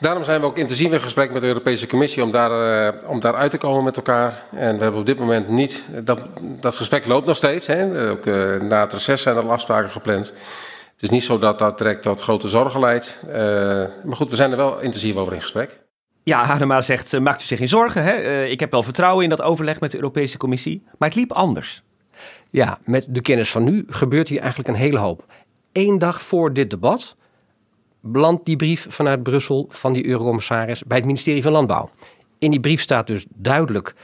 Daarom zijn we ook intensief in gesprek met de Europese Commissie om daar, uh, om daar uit te komen met elkaar. En we hebben op dit moment niet, dat, dat gesprek loopt nog steeds. Hè. Ook uh, na het reces zijn er afspraken gepland. Het is niet zo dat dat direct tot grote zorgen leidt. Uh, maar goed, we zijn er wel intensief over in gesprek. Ja, Adema zegt, maakt u zich geen zorgen. Hè? ik heb wel vertrouwen in dat overleg met de Europese Commissie. Maar het liep anders. Ja, met de kennis van nu gebeurt hier eigenlijk een hele hoop. Eén dag voor dit debat belandt die brief vanuit Brussel van die eurocommissaris bij het ministerie van Landbouw. In die brief staat dus duidelijk: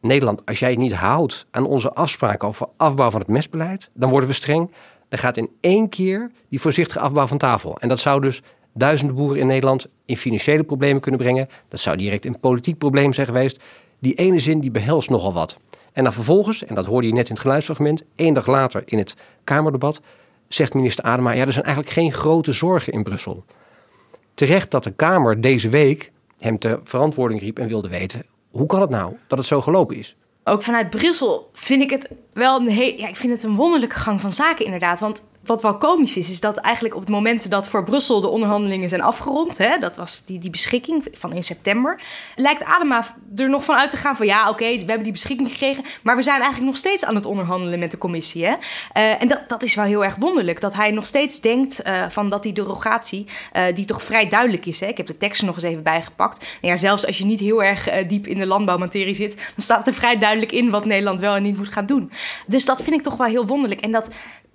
Nederland, als jij niet houdt aan onze afspraken over afbouw van het mestbeleid, dan worden we streng. Dan gaat in één keer die voorzichtige afbouw van tafel. En dat zou dus duizenden boeren in Nederland in financiële problemen kunnen brengen. Dat zou direct een politiek probleem zijn geweest. Die ene zin die behelst nogal wat. En dan vervolgens, en dat hoorde je net in het geluidsfragment, één dag later in het Kamerdebat, zegt minister Adema, ja, er zijn eigenlijk geen grote zorgen in Brussel. Terecht dat de Kamer deze week hem ter verantwoording riep en wilde weten, hoe kan het nou dat het zo gelopen is? Ook vanuit Brussel vind ik het wel een, ja, ik vind het een wonderlijke gang van zaken inderdaad. Want wat wel komisch is, is dat eigenlijk op het moment dat voor Brussel de onderhandelingen zijn afgerond, hè, dat was die, die beschikking van in september, lijkt Adema er nog van uit te gaan van ja, oké, we hebben die beschikking gekregen, maar we zijn eigenlijk nog steeds aan het onderhandelen met de commissie. Hè? Uh, en dat, dat is wel heel erg wonderlijk, dat hij nog steeds denkt uh, van dat die derogatie, uh, die toch vrij duidelijk is. Hè? Ik heb de tekst er nog eens even bijgepakt. Nou ja, zelfs als je niet heel erg diep in de landbouwmaterie zit, dan staat er vrij duidelijk in wat Nederland wel en niet moet gaan doen. Dus dat vind ik toch wel heel wonderlijk. En dat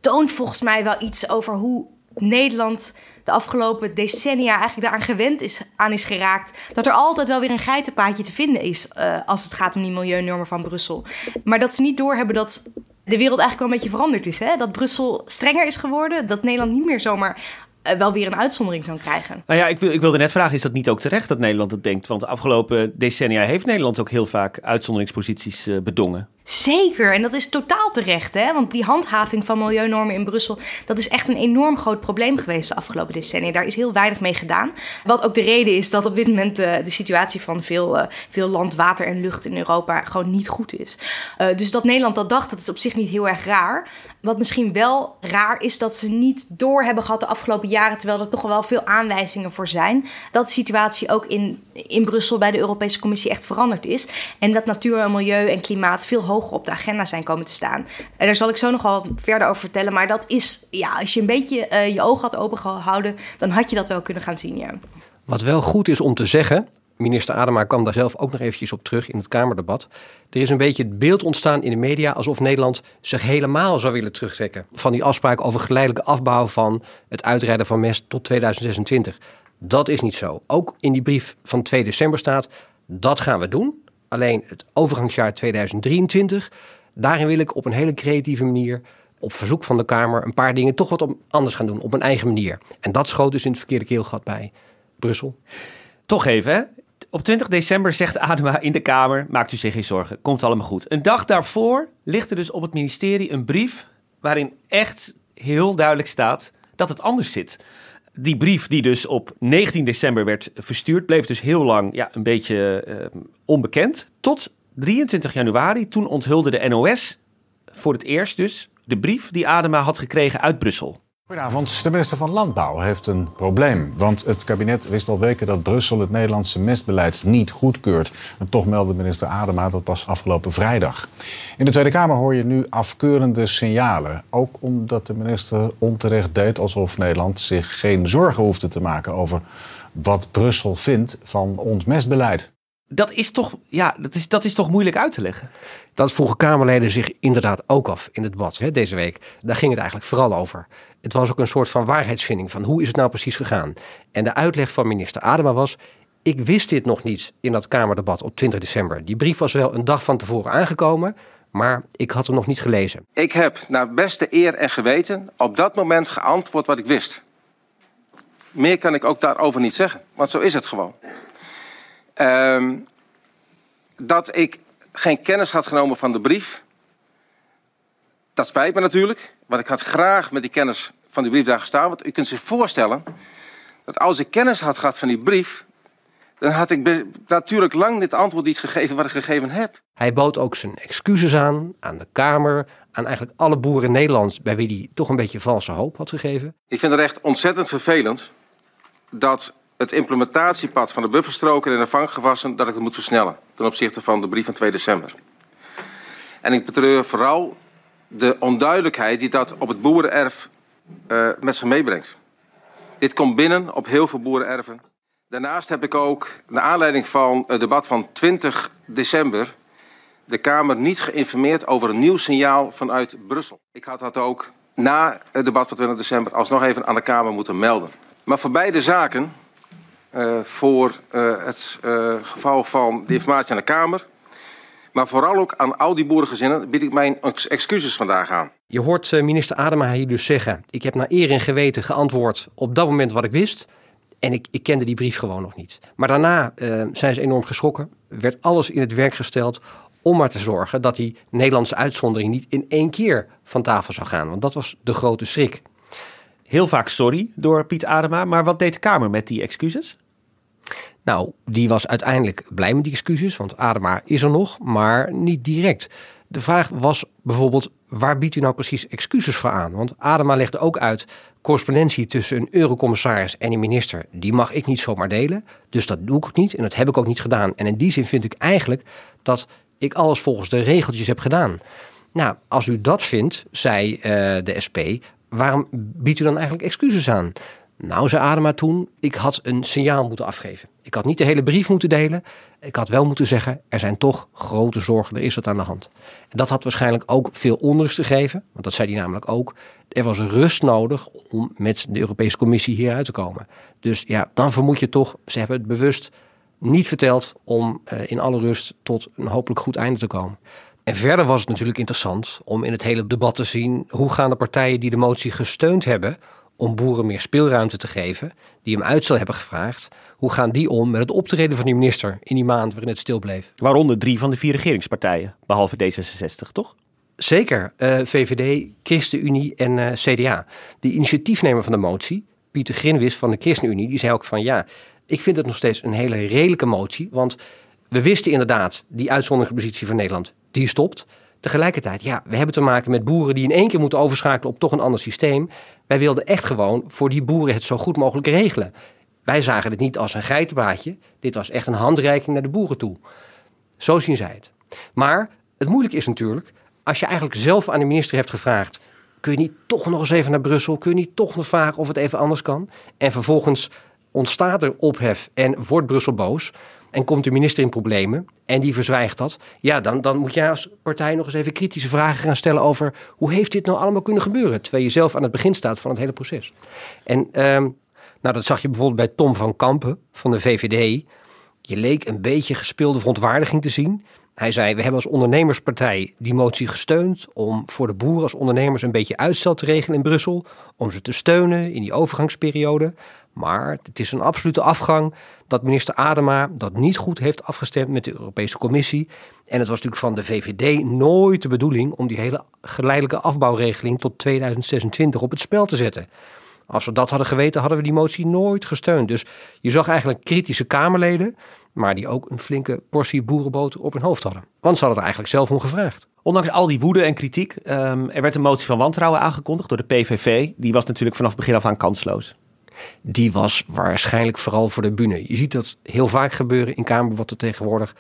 toont volgens mij wel iets over hoe Nederland de afgelopen decennia eigenlijk daaraan gewend is, aan is geraakt. Dat er altijd wel weer een geitenpaadje te vinden is uh, als het gaat om die milieunormen van Brussel. Maar dat ze niet doorhebben dat de wereld eigenlijk wel een beetje veranderd is. Hè? Dat Brussel strenger is geworden. Dat Nederland niet meer zomaar uh, wel weer een uitzondering zou krijgen. Nou ja, ik, wil, ik wilde net vragen, is dat niet ook terecht dat Nederland het denkt? Want de afgelopen decennia heeft Nederland ook heel vaak uitzonderingsposities uh, bedongen. Zeker, en dat is totaal terecht. Hè? Want die handhaving van milieunormen in Brussel... dat is echt een enorm groot probleem geweest de afgelopen decennia. Daar is heel weinig mee gedaan. Wat ook de reden is dat op dit moment de, de situatie van veel, uh, veel land, water en lucht in Europa... gewoon niet goed is. Uh, dus dat Nederland dat dacht, dat is op zich niet heel erg raar. Wat misschien wel raar is dat ze niet door hebben gehad de afgelopen jaren... terwijl er toch wel veel aanwijzingen voor zijn... dat de situatie ook in, in Brussel bij de Europese Commissie echt veranderd is. En dat natuur en milieu en klimaat veel hoger op de agenda zijn komen te staan. En daar zal ik zo nog wel verder over vertellen. Maar dat is, ja, als je een beetje uh, je ogen had opengehouden, dan had je dat wel kunnen gaan zien, ja. Wat wel goed is om te zeggen, minister Adema kwam daar zelf ook nog eventjes op terug in het Kamerdebat. Er is een beetje het beeld ontstaan in de media alsof Nederland zich helemaal zou willen terugtrekken van die afspraak over geleidelijke afbouw van het uitrijden van mest tot 2026. Dat is niet zo. Ook in die brief van 2 december staat dat gaan we doen. Alleen het overgangsjaar 2023, daarin wil ik op een hele creatieve manier, op verzoek van de Kamer, een paar dingen toch wat anders gaan doen, op een eigen manier. En dat schoot dus in het verkeerde keelgat bij Brussel. Toch even, hè? Op 20 december zegt Adema in de Kamer: maakt u zich geen zorgen, komt allemaal goed. Een dag daarvoor ligt er dus op het ministerie een brief waarin echt heel duidelijk staat dat het anders zit die brief die dus op 19 december werd verstuurd, bleef dus heel lang ja, een beetje uh, onbekend. Tot 23 januari, toen onthulde de NOS voor het eerst dus de brief die Adema had gekregen uit Brussel. Goedenavond. De minister van Landbouw heeft een probleem. Want het kabinet wist al weken dat Brussel het Nederlandse mestbeleid niet goedkeurt. En toch meldde minister Adema dat pas afgelopen vrijdag. In de Tweede Kamer hoor je nu afkeurende signalen. Ook omdat de minister onterecht deed alsof Nederland zich geen zorgen hoefde te maken over wat Brussel vindt van ons mestbeleid. Dat is toch, ja, dat is, dat is toch moeilijk uit te leggen? Dat vroegen Kamerleden zich inderdaad ook af in het debat hè, deze week. Daar ging het eigenlijk vooral over. Het was ook een soort van waarheidsvinding van hoe is het nou precies gegaan. En de uitleg van minister Adema was... ik wist dit nog niet in dat Kamerdebat op 20 december. Die brief was wel een dag van tevoren aangekomen... maar ik had hem nog niet gelezen. Ik heb naar beste eer en geweten op dat moment geantwoord wat ik wist. Meer kan ik ook daarover niet zeggen, want zo is het gewoon. Um, dat ik geen kennis had genomen van de brief. Dat spijt me natuurlijk, want ik had graag met die kennis van die brief daar gestaan. Want u kunt zich voorstellen dat als ik kennis had gehad van die brief, dan had ik natuurlijk lang dit antwoord niet gegeven wat ik gegeven heb. Hij bood ook zijn excuses aan, aan de Kamer, aan eigenlijk alle boeren in Nederland bij wie hij toch een beetje valse hoop had gegeven. Ik vind het echt ontzettend vervelend dat het implementatiepad van de bufferstroken en de vanggewassen, dat ik het moet versnellen ten opzichte van de brief van 2 december. En ik betreur vooral de onduidelijkheid die dat op het boerenerf uh, met zich meebrengt. Dit komt binnen op heel veel boerenerven. Daarnaast heb ik ook, naar aanleiding van het debat van 20 december, de Kamer niet geïnformeerd over een nieuw signaal vanuit Brussel. Ik had dat ook na het debat van 20 december alsnog even aan de Kamer moeten melden. Maar voor beide zaken voor uh, het uh, geval van de informatie aan de Kamer. Maar vooral ook aan al die boerengezinnen bied ik mijn excuses vandaag aan. Je hoort minister Adema hier dus zeggen: Ik heb naar eer en geweten geantwoord op dat moment wat ik wist. En ik, ik kende die brief gewoon nog niet. Maar daarna zijn ze enorm geschrokken. Werd alles in het werk gesteld om maar te zorgen dat die Nederlandse uitzondering niet in één keer van tafel zou gaan. Want dat was de grote schrik. Heel vaak sorry door Piet Adema. Maar wat deed de Kamer met die excuses? Nou, die was uiteindelijk blij met die excuses, want Adema is er nog, maar niet direct. De vraag was bijvoorbeeld, waar biedt u nou precies excuses voor aan? Want Adema legde ook uit, correspondentie tussen een eurocommissaris en een minister, die mag ik niet zomaar delen. Dus dat doe ik ook niet en dat heb ik ook niet gedaan. En in die zin vind ik eigenlijk dat ik alles volgens de regeltjes heb gedaan. Nou, als u dat vindt, zei uh, de SP, waarom biedt u dan eigenlijk excuses aan? Nou, zei Adema toen, ik had een signaal moeten afgeven. Ik had niet de hele brief moeten delen. Ik had wel moeten zeggen, er zijn toch grote zorgen, er is wat aan de hand. En dat had waarschijnlijk ook veel onrust gegeven. Want dat zei hij namelijk ook. Er was rust nodig om met de Europese Commissie hieruit te komen. Dus ja, dan vermoed je toch, ze hebben het bewust niet verteld om uh, in alle rust tot een hopelijk goed einde te komen. En verder was het natuurlijk interessant om in het hele debat te zien hoe gaan de partijen die de motie gesteund hebben om boeren meer speelruimte te geven, die hem uitstel hebben gevraagd, hoe gaan die om met het optreden van die minister in die maand waarin het stil bleef? Waaronder drie van de vier regeringspartijen, behalve D66, toch? Zeker, uh, VVD, ChristenUnie en uh, CDA. De initiatiefnemer van de motie, Pieter Grinwis van de ChristenUnie, die zei ook van ja, ik vind het nog steeds een hele redelijke motie, want we wisten inderdaad die uitzonderingspositie van Nederland, die stopt. Tegelijkertijd, ja, we hebben te maken met boeren die in één keer moeten overschakelen op toch een ander systeem. Wij wilden echt gewoon voor die boeren het zo goed mogelijk regelen. Wij zagen het niet als een geitenbaadje. Dit was echt een handreiking naar de boeren toe. Zo zien zij het. Maar het moeilijke is natuurlijk, als je eigenlijk zelf aan de minister hebt gevraagd: kun je niet toch nog eens even naar Brussel? Kun je niet toch nog vragen of het even anders kan? En vervolgens ontstaat er ophef en wordt Brussel boos en komt de minister in problemen en die verzwijgt dat, ja, dan, dan moet jij als partij nog eens even kritische vragen gaan stellen over hoe heeft dit nou allemaal kunnen gebeuren, terwijl je zelf aan het begin staat van het hele proces. En um, nou, dat zag je bijvoorbeeld bij Tom van Kampen van de VVD. Je leek een beetje gespeelde verontwaardiging te zien. Hij zei: We hebben als ondernemerspartij die motie gesteund om voor de boeren als ondernemers een beetje uitstel te regelen in Brussel. Om ze te steunen in die overgangsperiode. Maar het is een absolute afgang dat minister Adema dat niet goed heeft afgestemd met de Europese Commissie. En het was natuurlijk van de VVD nooit de bedoeling om die hele geleidelijke afbouwregeling tot 2026 op het spel te zetten. Als we dat hadden geweten, hadden we die motie nooit gesteund. Dus je zag eigenlijk kritische Kamerleden, maar die ook een flinke portie boerenboter op hun hoofd hadden. Want ze hadden er eigenlijk zelf om gevraagd. Ondanks al die woede en kritiek, um, er werd een motie van wantrouwen aangekondigd door de PVV. Die was natuurlijk vanaf het begin af aan kansloos die was waarschijnlijk vooral voor de bühne. Je ziet dat heel vaak gebeuren in Kamerdebatten tegenwoordig.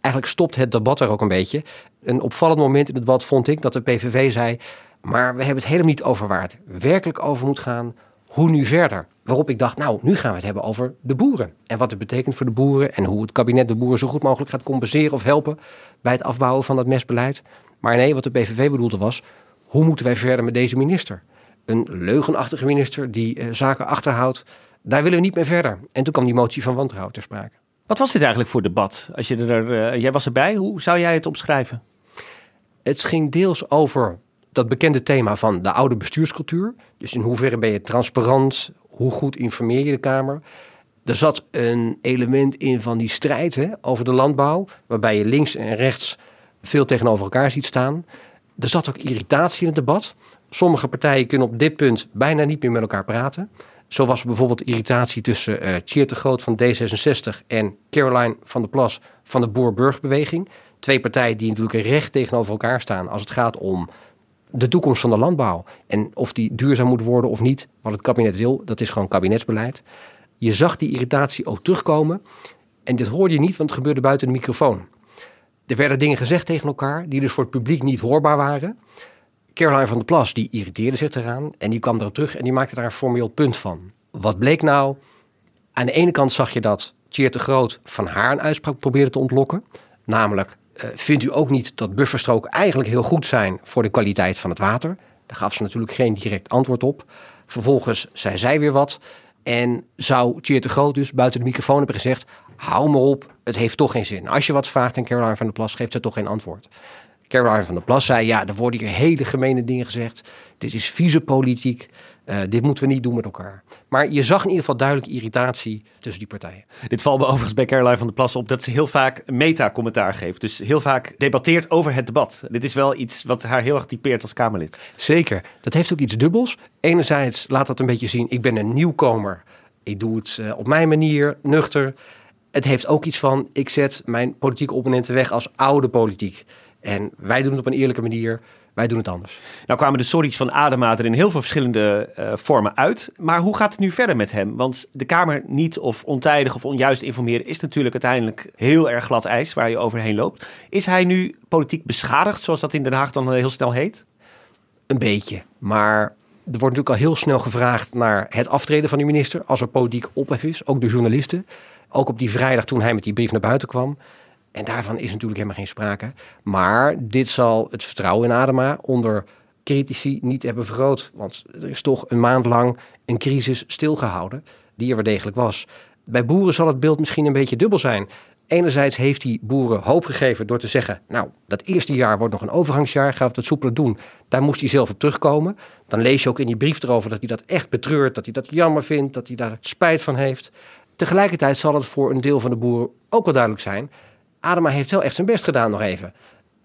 Eigenlijk stopt het debat er ook een beetje. Een opvallend moment in het debat vond ik dat de PVV zei... maar we hebben het helemaal niet over waar het werkelijk over moet gaan. Hoe nu verder? Waarop ik dacht, nou, nu gaan we het hebben over de boeren. En wat het betekent voor de boeren en hoe het kabinet de boeren zo goed mogelijk gaat compenseren of helpen bij het afbouwen van dat mestbeleid. Maar nee, wat de PVV bedoelde was, hoe moeten wij verder met deze minister? Een leugenachtige minister die uh, zaken achterhoudt. Daar willen we niet meer verder. En toen kwam die motie van wantrouwen ter sprake. Wat was dit eigenlijk voor debat? Als je er, uh, jij was erbij, hoe zou jij het omschrijven? Het ging deels over dat bekende thema van de oude bestuurscultuur. Dus in hoeverre ben je transparant? Hoe goed informeer je de Kamer? Er zat een element in van die strijd hè, over de landbouw, waarbij je links en rechts veel tegenover elkaar ziet staan. Er zat ook irritatie in het debat. Sommige partijen kunnen op dit punt bijna niet meer met elkaar praten. Zo was er bijvoorbeeld irritatie tussen uh, de Groot van D66 en Caroline van der Plas van de Boer-Burgerbeweging. Twee partijen die natuurlijk recht tegenover elkaar staan als het gaat om de toekomst van de landbouw. En of die duurzaam moet worden of niet, wat het kabinet wil, dat is gewoon kabinetsbeleid. Je zag die irritatie ook terugkomen. En dit hoorde je niet, want het gebeurde buiten de microfoon. Er werden dingen gezegd tegen elkaar die dus voor het publiek niet hoorbaar waren. Caroline van der Plas die irriteerde zich eraan en die kwam erop terug en die maakte daar een formeel punt van. Wat bleek nou? Aan de ene kant zag je dat Tjeerd de Groot van haar een uitspraak probeerde te ontlokken. Namelijk, uh, vindt u ook niet dat bufferstroken eigenlijk heel goed zijn voor de kwaliteit van het water? Daar gaf ze natuurlijk geen direct antwoord op. Vervolgens zei zij weer wat. En zou Tjeerd de Groot dus buiten de microfoon hebben gezegd... hou maar op, het heeft toch geen zin. Als je wat vraagt en Caroline van der Plas geeft ze toch geen antwoord. Caroline van der Plas zei: Ja, er worden hier hele gemene dingen gezegd. Dit is vieze politiek. Uh, dit moeten we niet doen met elkaar. Maar je zag in ieder geval duidelijk irritatie tussen die partijen. Dit valt me overigens bij Caroline van der Plas op dat ze heel vaak meta-commentaar geeft. Dus heel vaak debatteert over het debat. Dit is wel iets wat haar heel erg typeert als Kamerlid. Zeker. Dat heeft ook iets dubbels. Enerzijds laat dat een beetje zien: ik ben een nieuwkomer. Ik doe het uh, op mijn manier, nuchter. Het heeft ook iets van: ik zet mijn politieke opponenten weg als oude politiek. En wij doen het op een eerlijke manier. Wij doen het anders. Nou kwamen de sorry's van Adema er in heel veel verschillende uh, vormen uit. Maar hoe gaat het nu verder met hem? Want de Kamer niet of ontijdig of onjuist informeren is natuurlijk uiteindelijk heel erg glad ijs waar je overheen loopt. Is hij nu politiek beschadigd, zoals dat in Den Haag dan heel snel heet? Een beetje. Maar Er wordt natuurlijk al heel snel gevraagd naar het aftreden van die minister als er politiek ophef is, ook door journalisten. Ook op die vrijdag toen hij met die brief naar buiten kwam. En daarvan is natuurlijk helemaal geen sprake. Maar dit zal het vertrouwen in Adema onder critici niet hebben vergroot. Want er is toch een maand lang een crisis stilgehouden, die er wel degelijk was. Bij boeren zal het beeld misschien een beetje dubbel zijn. Enerzijds heeft hij boeren hoop gegeven door te zeggen: Nou, dat eerste jaar wordt nog een overgangsjaar, gaan we het soepeler doen. Daar moest hij zelf op terugkomen. Dan lees je ook in die brief erover dat hij dat echt betreurt, dat hij dat jammer vindt, dat hij daar spijt van heeft. Tegelijkertijd zal het voor een deel van de boeren ook wel duidelijk zijn. Adema heeft wel echt zijn best gedaan nog even.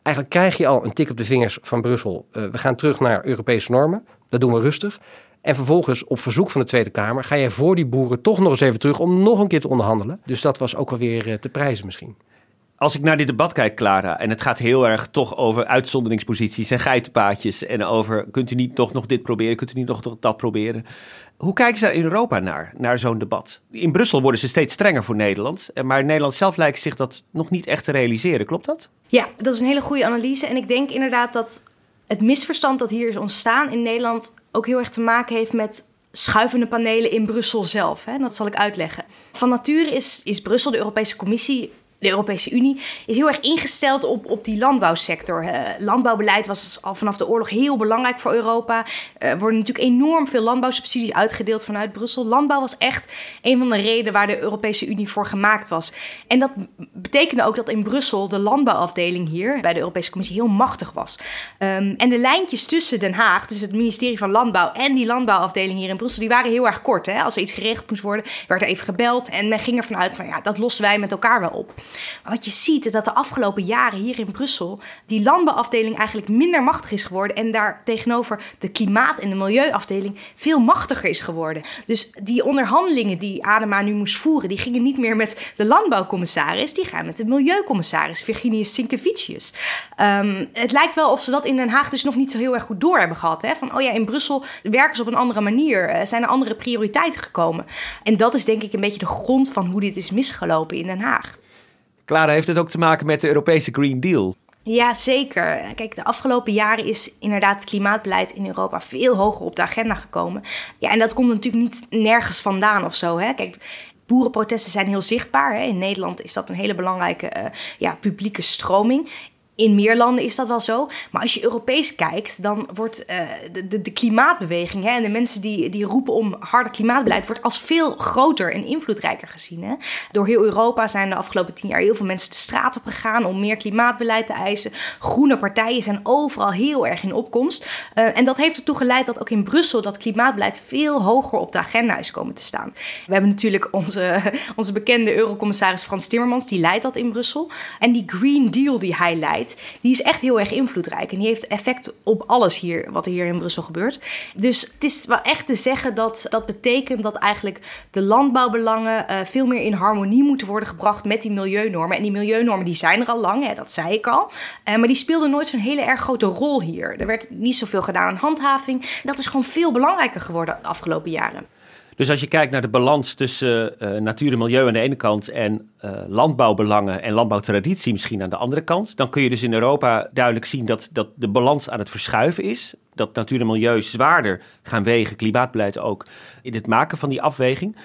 Eigenlijk krijg je al een tik op de vingers van Brussel. Uh, we gaan terug naar Europese normen. Dat doen we rustig. En vervolgens, op verzoek van de Tweede Kamer, ga je voor die boeren toch nog eens even terug om nog een keer te onderhandelen. Dus dat was ook alweer uh, te prijzen misschien. Als ik naar dit debat kijk, Clara, en het gaat heel erg toch over uitzonderingsposities en geitenpaadjes en over kunt u niet toch nog dit proberen, kunt u niet nog dat proberen. Hoe kijken ze daar in Europa naar, naar zo'n debat? In Brussel worden ze steeds strenger voor Nederland, maar in Nederland zelf lijkt zich dat nog niet echt te realiseren. Klopt dat? Ja, dat is een hele goede analyse. En ik denk inderdaad dat het misverstand dat hier is ontstaan in Nederland ook heel erg te maken heeft met schuivende panelen in Brussel zelf. Hè? Dat zal ik uitleggen. Van nature is, is Brussel, de Europese Commissie, de Europese Unie is heel erg ingesteld op, op die landbouwsector. Uh, landbouwbeleid was al vanaf de oorlog heel belangrijk voor Europa. Er worden natuurlijk enorm veel landbouwsubsidies uitgedeeld vanuit Brussel. Landbouw was echt een van de redenen waar de Europese Unie voor gemaakt was. En dat betekende ook dat in Brussel de landbouwafdeling hier bij de Europese Commissie heel machtig was. Um, en de lijntjes tussen Den Haag, dus het ministerie van Landbouw en die landbouwafdeling hier in Brussel, die waren heel erg kort. Hè? Als er iets geregeld moest worden, werd er even gebeld en men ging ervan uit van ja, dat lossen wij met elkaar wel op. Maar wat je ziet is dat de afgelopen jaren hier in Brussel die landbouwafdeling eigenlijk minder machtig is geworden en daar tegenover de klimaat- en de milieuafdeling veel machtiger is geworden. Dus die onderhandelingen die Adema nu moest voeren, die gingen niet meer met de landbouwcommissaris, die gaan met de milieucommissaris Virginius Sinkevicius. Um, het lijkt wel of ze dat in Den Haag dus nog niet zo heel erg goed door hebben gehad. Hè? Van oh ja, in Brussel werken ze op een andere manier, uh, zijn er andere prioriteiten gekomen. En dat is denk ik een beetje de grond van hoe dit is misgelopen in Den Haag. Clara, heeft het ook te maken met de Europese Green Deal? Ja, zeker. Kijk, de afgelopen jaren is inderdaad het klimaatbeleid in Europa veel hoger op de agenda gekomen. Ja, en dat komt natuurlijk niet nergens vandaan of zo. Hè? Kijk, boerenprotesten zijn heel zichtbaar. Hè? In Nederland is dat een hele belangrijke uh, ja, publieke stroming. In meer landen is dat wel zo. Maar als je Europees kijkt, dan wordt uh, de, de, klimaatbeweging hè, en de mensen die, die roepen om harder klimaatbeleid, wordt als veel groter en invloedrijker gezien. Hè. Door heel Europa zijn de afgelopen tien jaar heel veel mensen de straat op gegaan om meer klimaatbeleid te eisen. Groene partijen zijn overal heel erg in opkomst. Uh, en dat heeft ertoe geleid dat ook in Brussel dat klimaatbeleid veel hoger op de agenda is komen te staan. We hebben natuurlijk onze, onze bekende eurocommissaris Frans Timmermans, die leidt dat in Brussel. En die Green Deal die hij leidt die is echt heel erg invloedrijk. En die heeft effect op alles hier, wat er hier in Brussel gebeurt. Dus het is wel echt te zeggen dat dat betekent dat eigenlijk de landbouwbelangen uh, veel meer in harmonie moeten worden gebracht met die milieunormen. En die milieunormen die zijn er al lang, hè, dat zei ik al. Uh, maar die speelden nooit zo'n hele erg grote rol hier. Er werd niet zoveel gedaan aan handhaving. Dat is gewoon veel belangrijker geworden de afgelopen jaren. Dus als je kijkt naar de balans tussen uh, natuur en milieu aan de ene kant en uh, landbouwbelangen en landbouwtraditie misschien aan de andere kant, dan kun je dus in Europa duidelijk zien dat, dat de balans aan het verschuiven is. Dat natuur en milieu zwaarder gaan wegen, klimaatbeleid ook, in het maken van die afweging.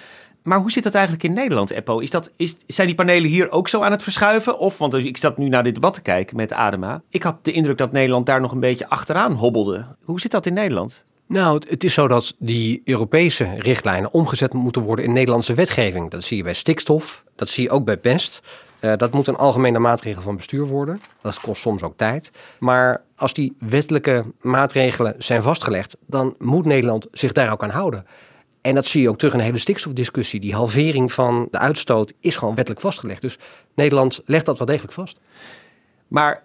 Maar hoe zit dat eigenlijk in Nederland, Eppo? Is dat, is, zijn die panelen hier ook zo aan het verschuiven? Of, want ik zat nu naar dit debat te kijken met Adema. Ik had de indruk dat Nederland daar nog een beetje achteraan hobbelde. Hoe zit dat in Nederland? Nou, het is zo dat die Europese richtlijnen omgezet moeten worden in Nederlandse wetgeving. Dat zie je bij stikstof, dat zie je ook bij pest. Uh, dat moet een algemene maatregel van bestuur worden. Dat kost soms ook tijd. Maar als die wettelijke maatregelen zijn vastgelegd, dan moet Nederland zich daar ook aan houden. En dat zie je ook terug in de hele stikstofdiscussie. Die halvering van de uitstoot is gewoon wettelijk vastgelegd. Dus Nederland legt dat wel degelijk vast. Maar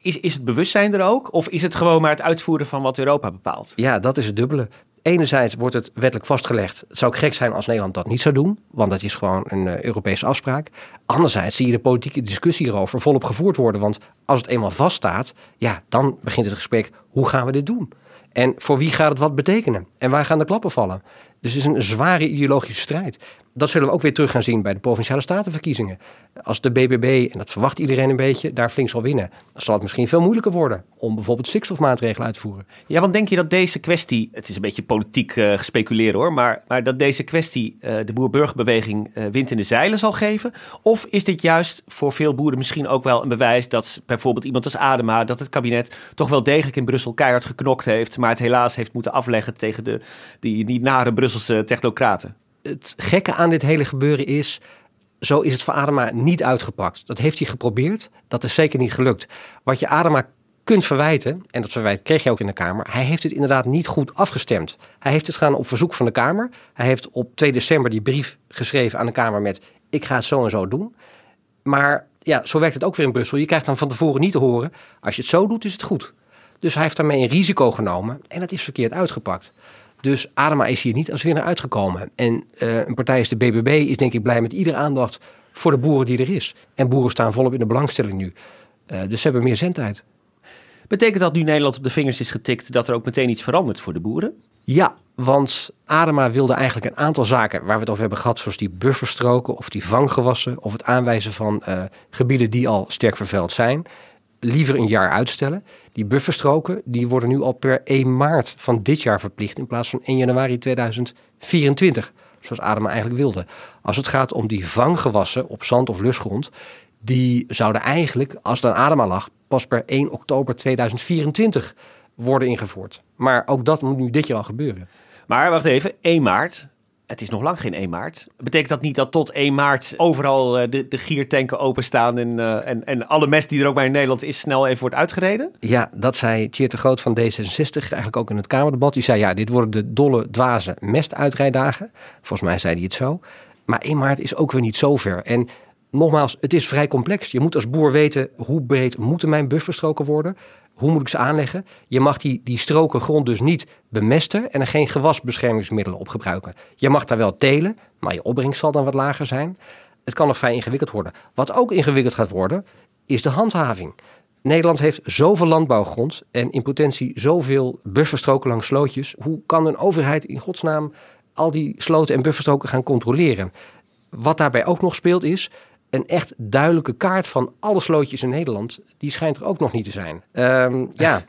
is, is het bewustzijn er ook? Of is het gewoon maar het uitvoeren van wat Europa bepaalt? Ja, dat is het dubbele. Enerzijds wordt het wettelijk vastgelegd. Het zou gek zijn als Nederland dat niet zou doen, want dat is gewoon een uh, Europese afspraak. Anderzijds zie je de politieke discussie erover volop gevoerd worden. Want als het eenmaal vaststaat, ja, dan begint het gesprek: hoe gaan we dit doen? En voor wie gaat het wat betekenen? En waar gaan de klappen vallen? Dus het is een zware ideologische strijd. Dat zullen we ook weer terug gaan zien bij de provinciale statenverkiezingen. Als de BBB, en dat verwacht iedereen een beetje, daar flink zal winnen, dan zal het misschien veel moeilijker worden om bijvoorbeeld stikstofmaatregelen uit te voeren. Ja, want denk je dat deze kwestie, het is een beetje politiek uh, gespeculeerd hoor, maar, maar dat deze kwestie uh, de boer-burgerbeweging uh, wind in de zeilen zal geven? Of is dit juist voor veel boeren misschien ook wel een bewijs dat bijvoorbeeld iemand als Adema, dat het kabinet toch wel degelijk in Brussel keihard geknokt heeft, maar het helaas heeft moeten afleggen tegen de, die, die nare Brusselse technocraten? Het gekke aan dit hele gebeuren is, zo is het voor Adema niet uitgepakt. Dat heeft hij geprobeerd, dat is zeker niet gelukt. Wat je Adema kunt verwijten, en dat verwijt kreeg je ook in de Kamer, hij heeft het inderdaad niet goed afgestemd. Hij heeft het gedaan op verzoek van de Kamer. Hij heeft op 2 december die brief geschreven aan de Kamer met ik ga het zo en zo doen. Maar ja, zo werkt het ook weer in Brussel. Je krijgt dan van tevoren niet te horen, als je het zo doet is het goed. Dus hij heeft daarmee een risico genomen en dat is verkeerd uitgepakt. Dus Adema is hier niet als winnaar uitgekomen. En uh, een partij als de BBB is denk ik blij met iedere aandacht voor de boeren die er is. En boeren staan volop in de belangstelling nu. Uh, dus ze hebben meer zendtijd. Betekent dat nu Nederland op de vingers is getikt dat er ook meteen iets verandert voor de boeren? Ja, want Adema wilde eigenlijk een aantal zaken waar we het over hebben gehad, zoals die bufferstroken of die vanggewassen of het aanwijzen van uh, gebieden die al sterk vervuild zijn, liever een jaar uitstellen. Die bufferstroken die worden nu al per 1 maart van dit jaar verplicht in plaats van 1 januari 2024, zoals Adema eigenlijk wilde. Als het gaat om die vanggewassen op zand- of lusgrond, die zouden eigenlijk, als het aan Adema lag, pas per 1 oktober 2024 worden ingevoerd. Maar ook dat moet nu dit jaar al gebeuren. Maar wacht even, 1 maart, het is nog lang geen 1 maart. Betekent dat niet dat tot 1 maart overal uh, de, de giertanken openstaan en, uh, en, en alle mest die er ook bij in Nederland is snel even wordt uitgereden? Ja, dat zei Tjeerd de Groot van D66 eigenlijk ook in het Kamerdebat. Die zei ja, dit worden de dolle, dwaze mestuitrijdagen. Volgens mij zei hij het zo. Maar 1 maart is ook weer niet zo ver. En nogmaals, het is vrij complex. Je moet als boer weten hoe breed moeten mijn bufferstroken worden. Hoe moet ik ze aanleggen? Je mag die, die stroken grond dus niet bemesten en er geen gewasbeschermingsmiddelen op gebruiken. Je mag daar wel telen, maar je opbrengst zal dan wat lager zijn. Het kan nog vrij ingewikkeld worden. Wat ook ingewikkeld gaat worden, is de handhaving. Nederland heeft zoveel landbouwgrond en in potentie zoveel bufferstroken langs slootjes. Hoe kan een overheid in godsnaam al die sloten en bufferstroken gaan controleren? Wat daarbij ook nog speelt is, een echt duidelijke kaart van alle slootjes in Nederland, die schijnt er ook nog niet te zijn. Um, ja,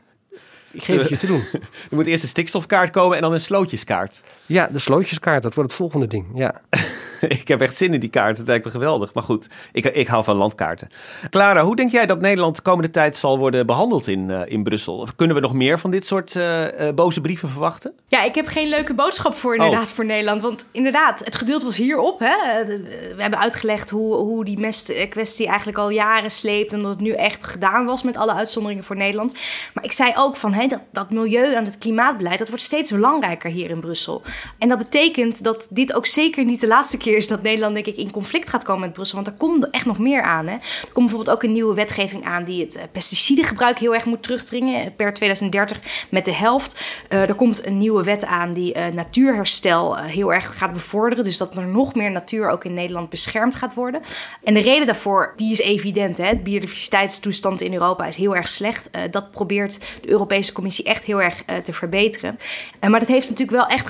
ik geef het je te doen. Er moet eerst een stikstofkaart komen en dan een slootjeskaart. Ja, de slootjeskaart, dat wordt het volgende ding. Ja. ik heb echt zin in die kaart. Dat lijkt me geweldig. Maar goed, ik, ik hou van landkaarten. Clara, hoe denk jij dat Nederland de komende tijd zal worden behandeld in, uh, in Brussel? Kunnen we nog meer van dit soort uh, uh, boze brieven verwachten? Ja, ik heb geen leuke boodschap voor inderdaad oh. voor Nederland. Want inderdaad, het geduld was hierop. Hè? We hebben uitgelegd hoe, hoe die mestkwestie eigenlijk al jaren sleept. En dat het nu echt gedaan was met alle uitzonderingen voor Nederland. Maar ik zei ook van hè, dat, dat milieu en het klimaatbeleid, dat wordt steeds belangrijker hier in Brussel. En dat betekent dat dit ook zeker niet de laatste keer is dat Nederland denk ik in conflict gaat komen met Brussel. Want er komt echt nog meer aan. Hè. Er komt bijvoorbeeld ook een nieuwe wetgeving aan die het pesticidengebruik heel erg moet terugdringen. Per 2030 met de helft. Uh, er komt een nieuwe wet aan die natuurherstel heel erg gaat bevorderen. Dus dat er nog meer natuur ook in Nederland beschermd gaat worden. En de reden daarvoor, die is evident. Hè. Biodiversiteitstoestand in Europa is heel erg slecht. dat probeert de Europese Commissie echt heel erg te verbeteren. maar dat heeft natuurlijk wel echt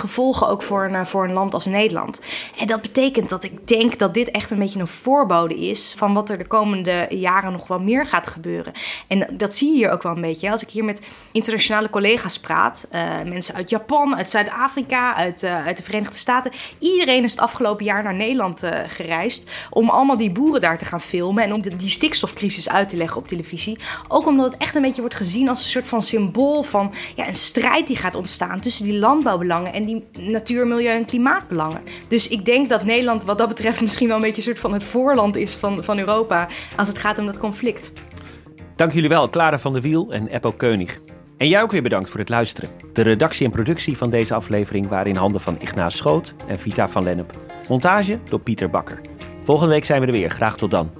ook voor een, voor een land als Nederland. En dat betekent dat ik denk dat dit echt een beetje een voorbode is van wat er de komende jaren nog wel meer gaat gebeuren. En dat zie je hier ook wel een beetje. Als ik hier met internationale collega's praat, uh, mensen uit Japan, uit Zuid-Afrika, uit, uh, uit de Verenigde Staten. Iedereen is het afgelopen jaar naar Nederland gereisd om allemaal die boeren daar te gaan filmen en om die stikstofcrisis uit te leggen op televisie. Ook omdat het echt een beetje wordt gezien als een soort van symbool van ja, een strijd die gaat ontstaan tussen die landbouwbelangen en die natuur, milieu en klimaatbelangen. Dus ik denk dat Nederland wat dat betreft misschien wel een beetje een soort van het voorland is van, van Europa als het gaat om dat conflict. Dank jullie wel, Clara van der Wiel en Eppo Keunig. En jij ook weer bedankt voor het luisteren. De redactie en productie van deze aflevering waren in handen van Ignaas Schoot en Vita van Lennep. Montage door Pieter Bakker. Volgende week zijn we er weer. Graag tot dan.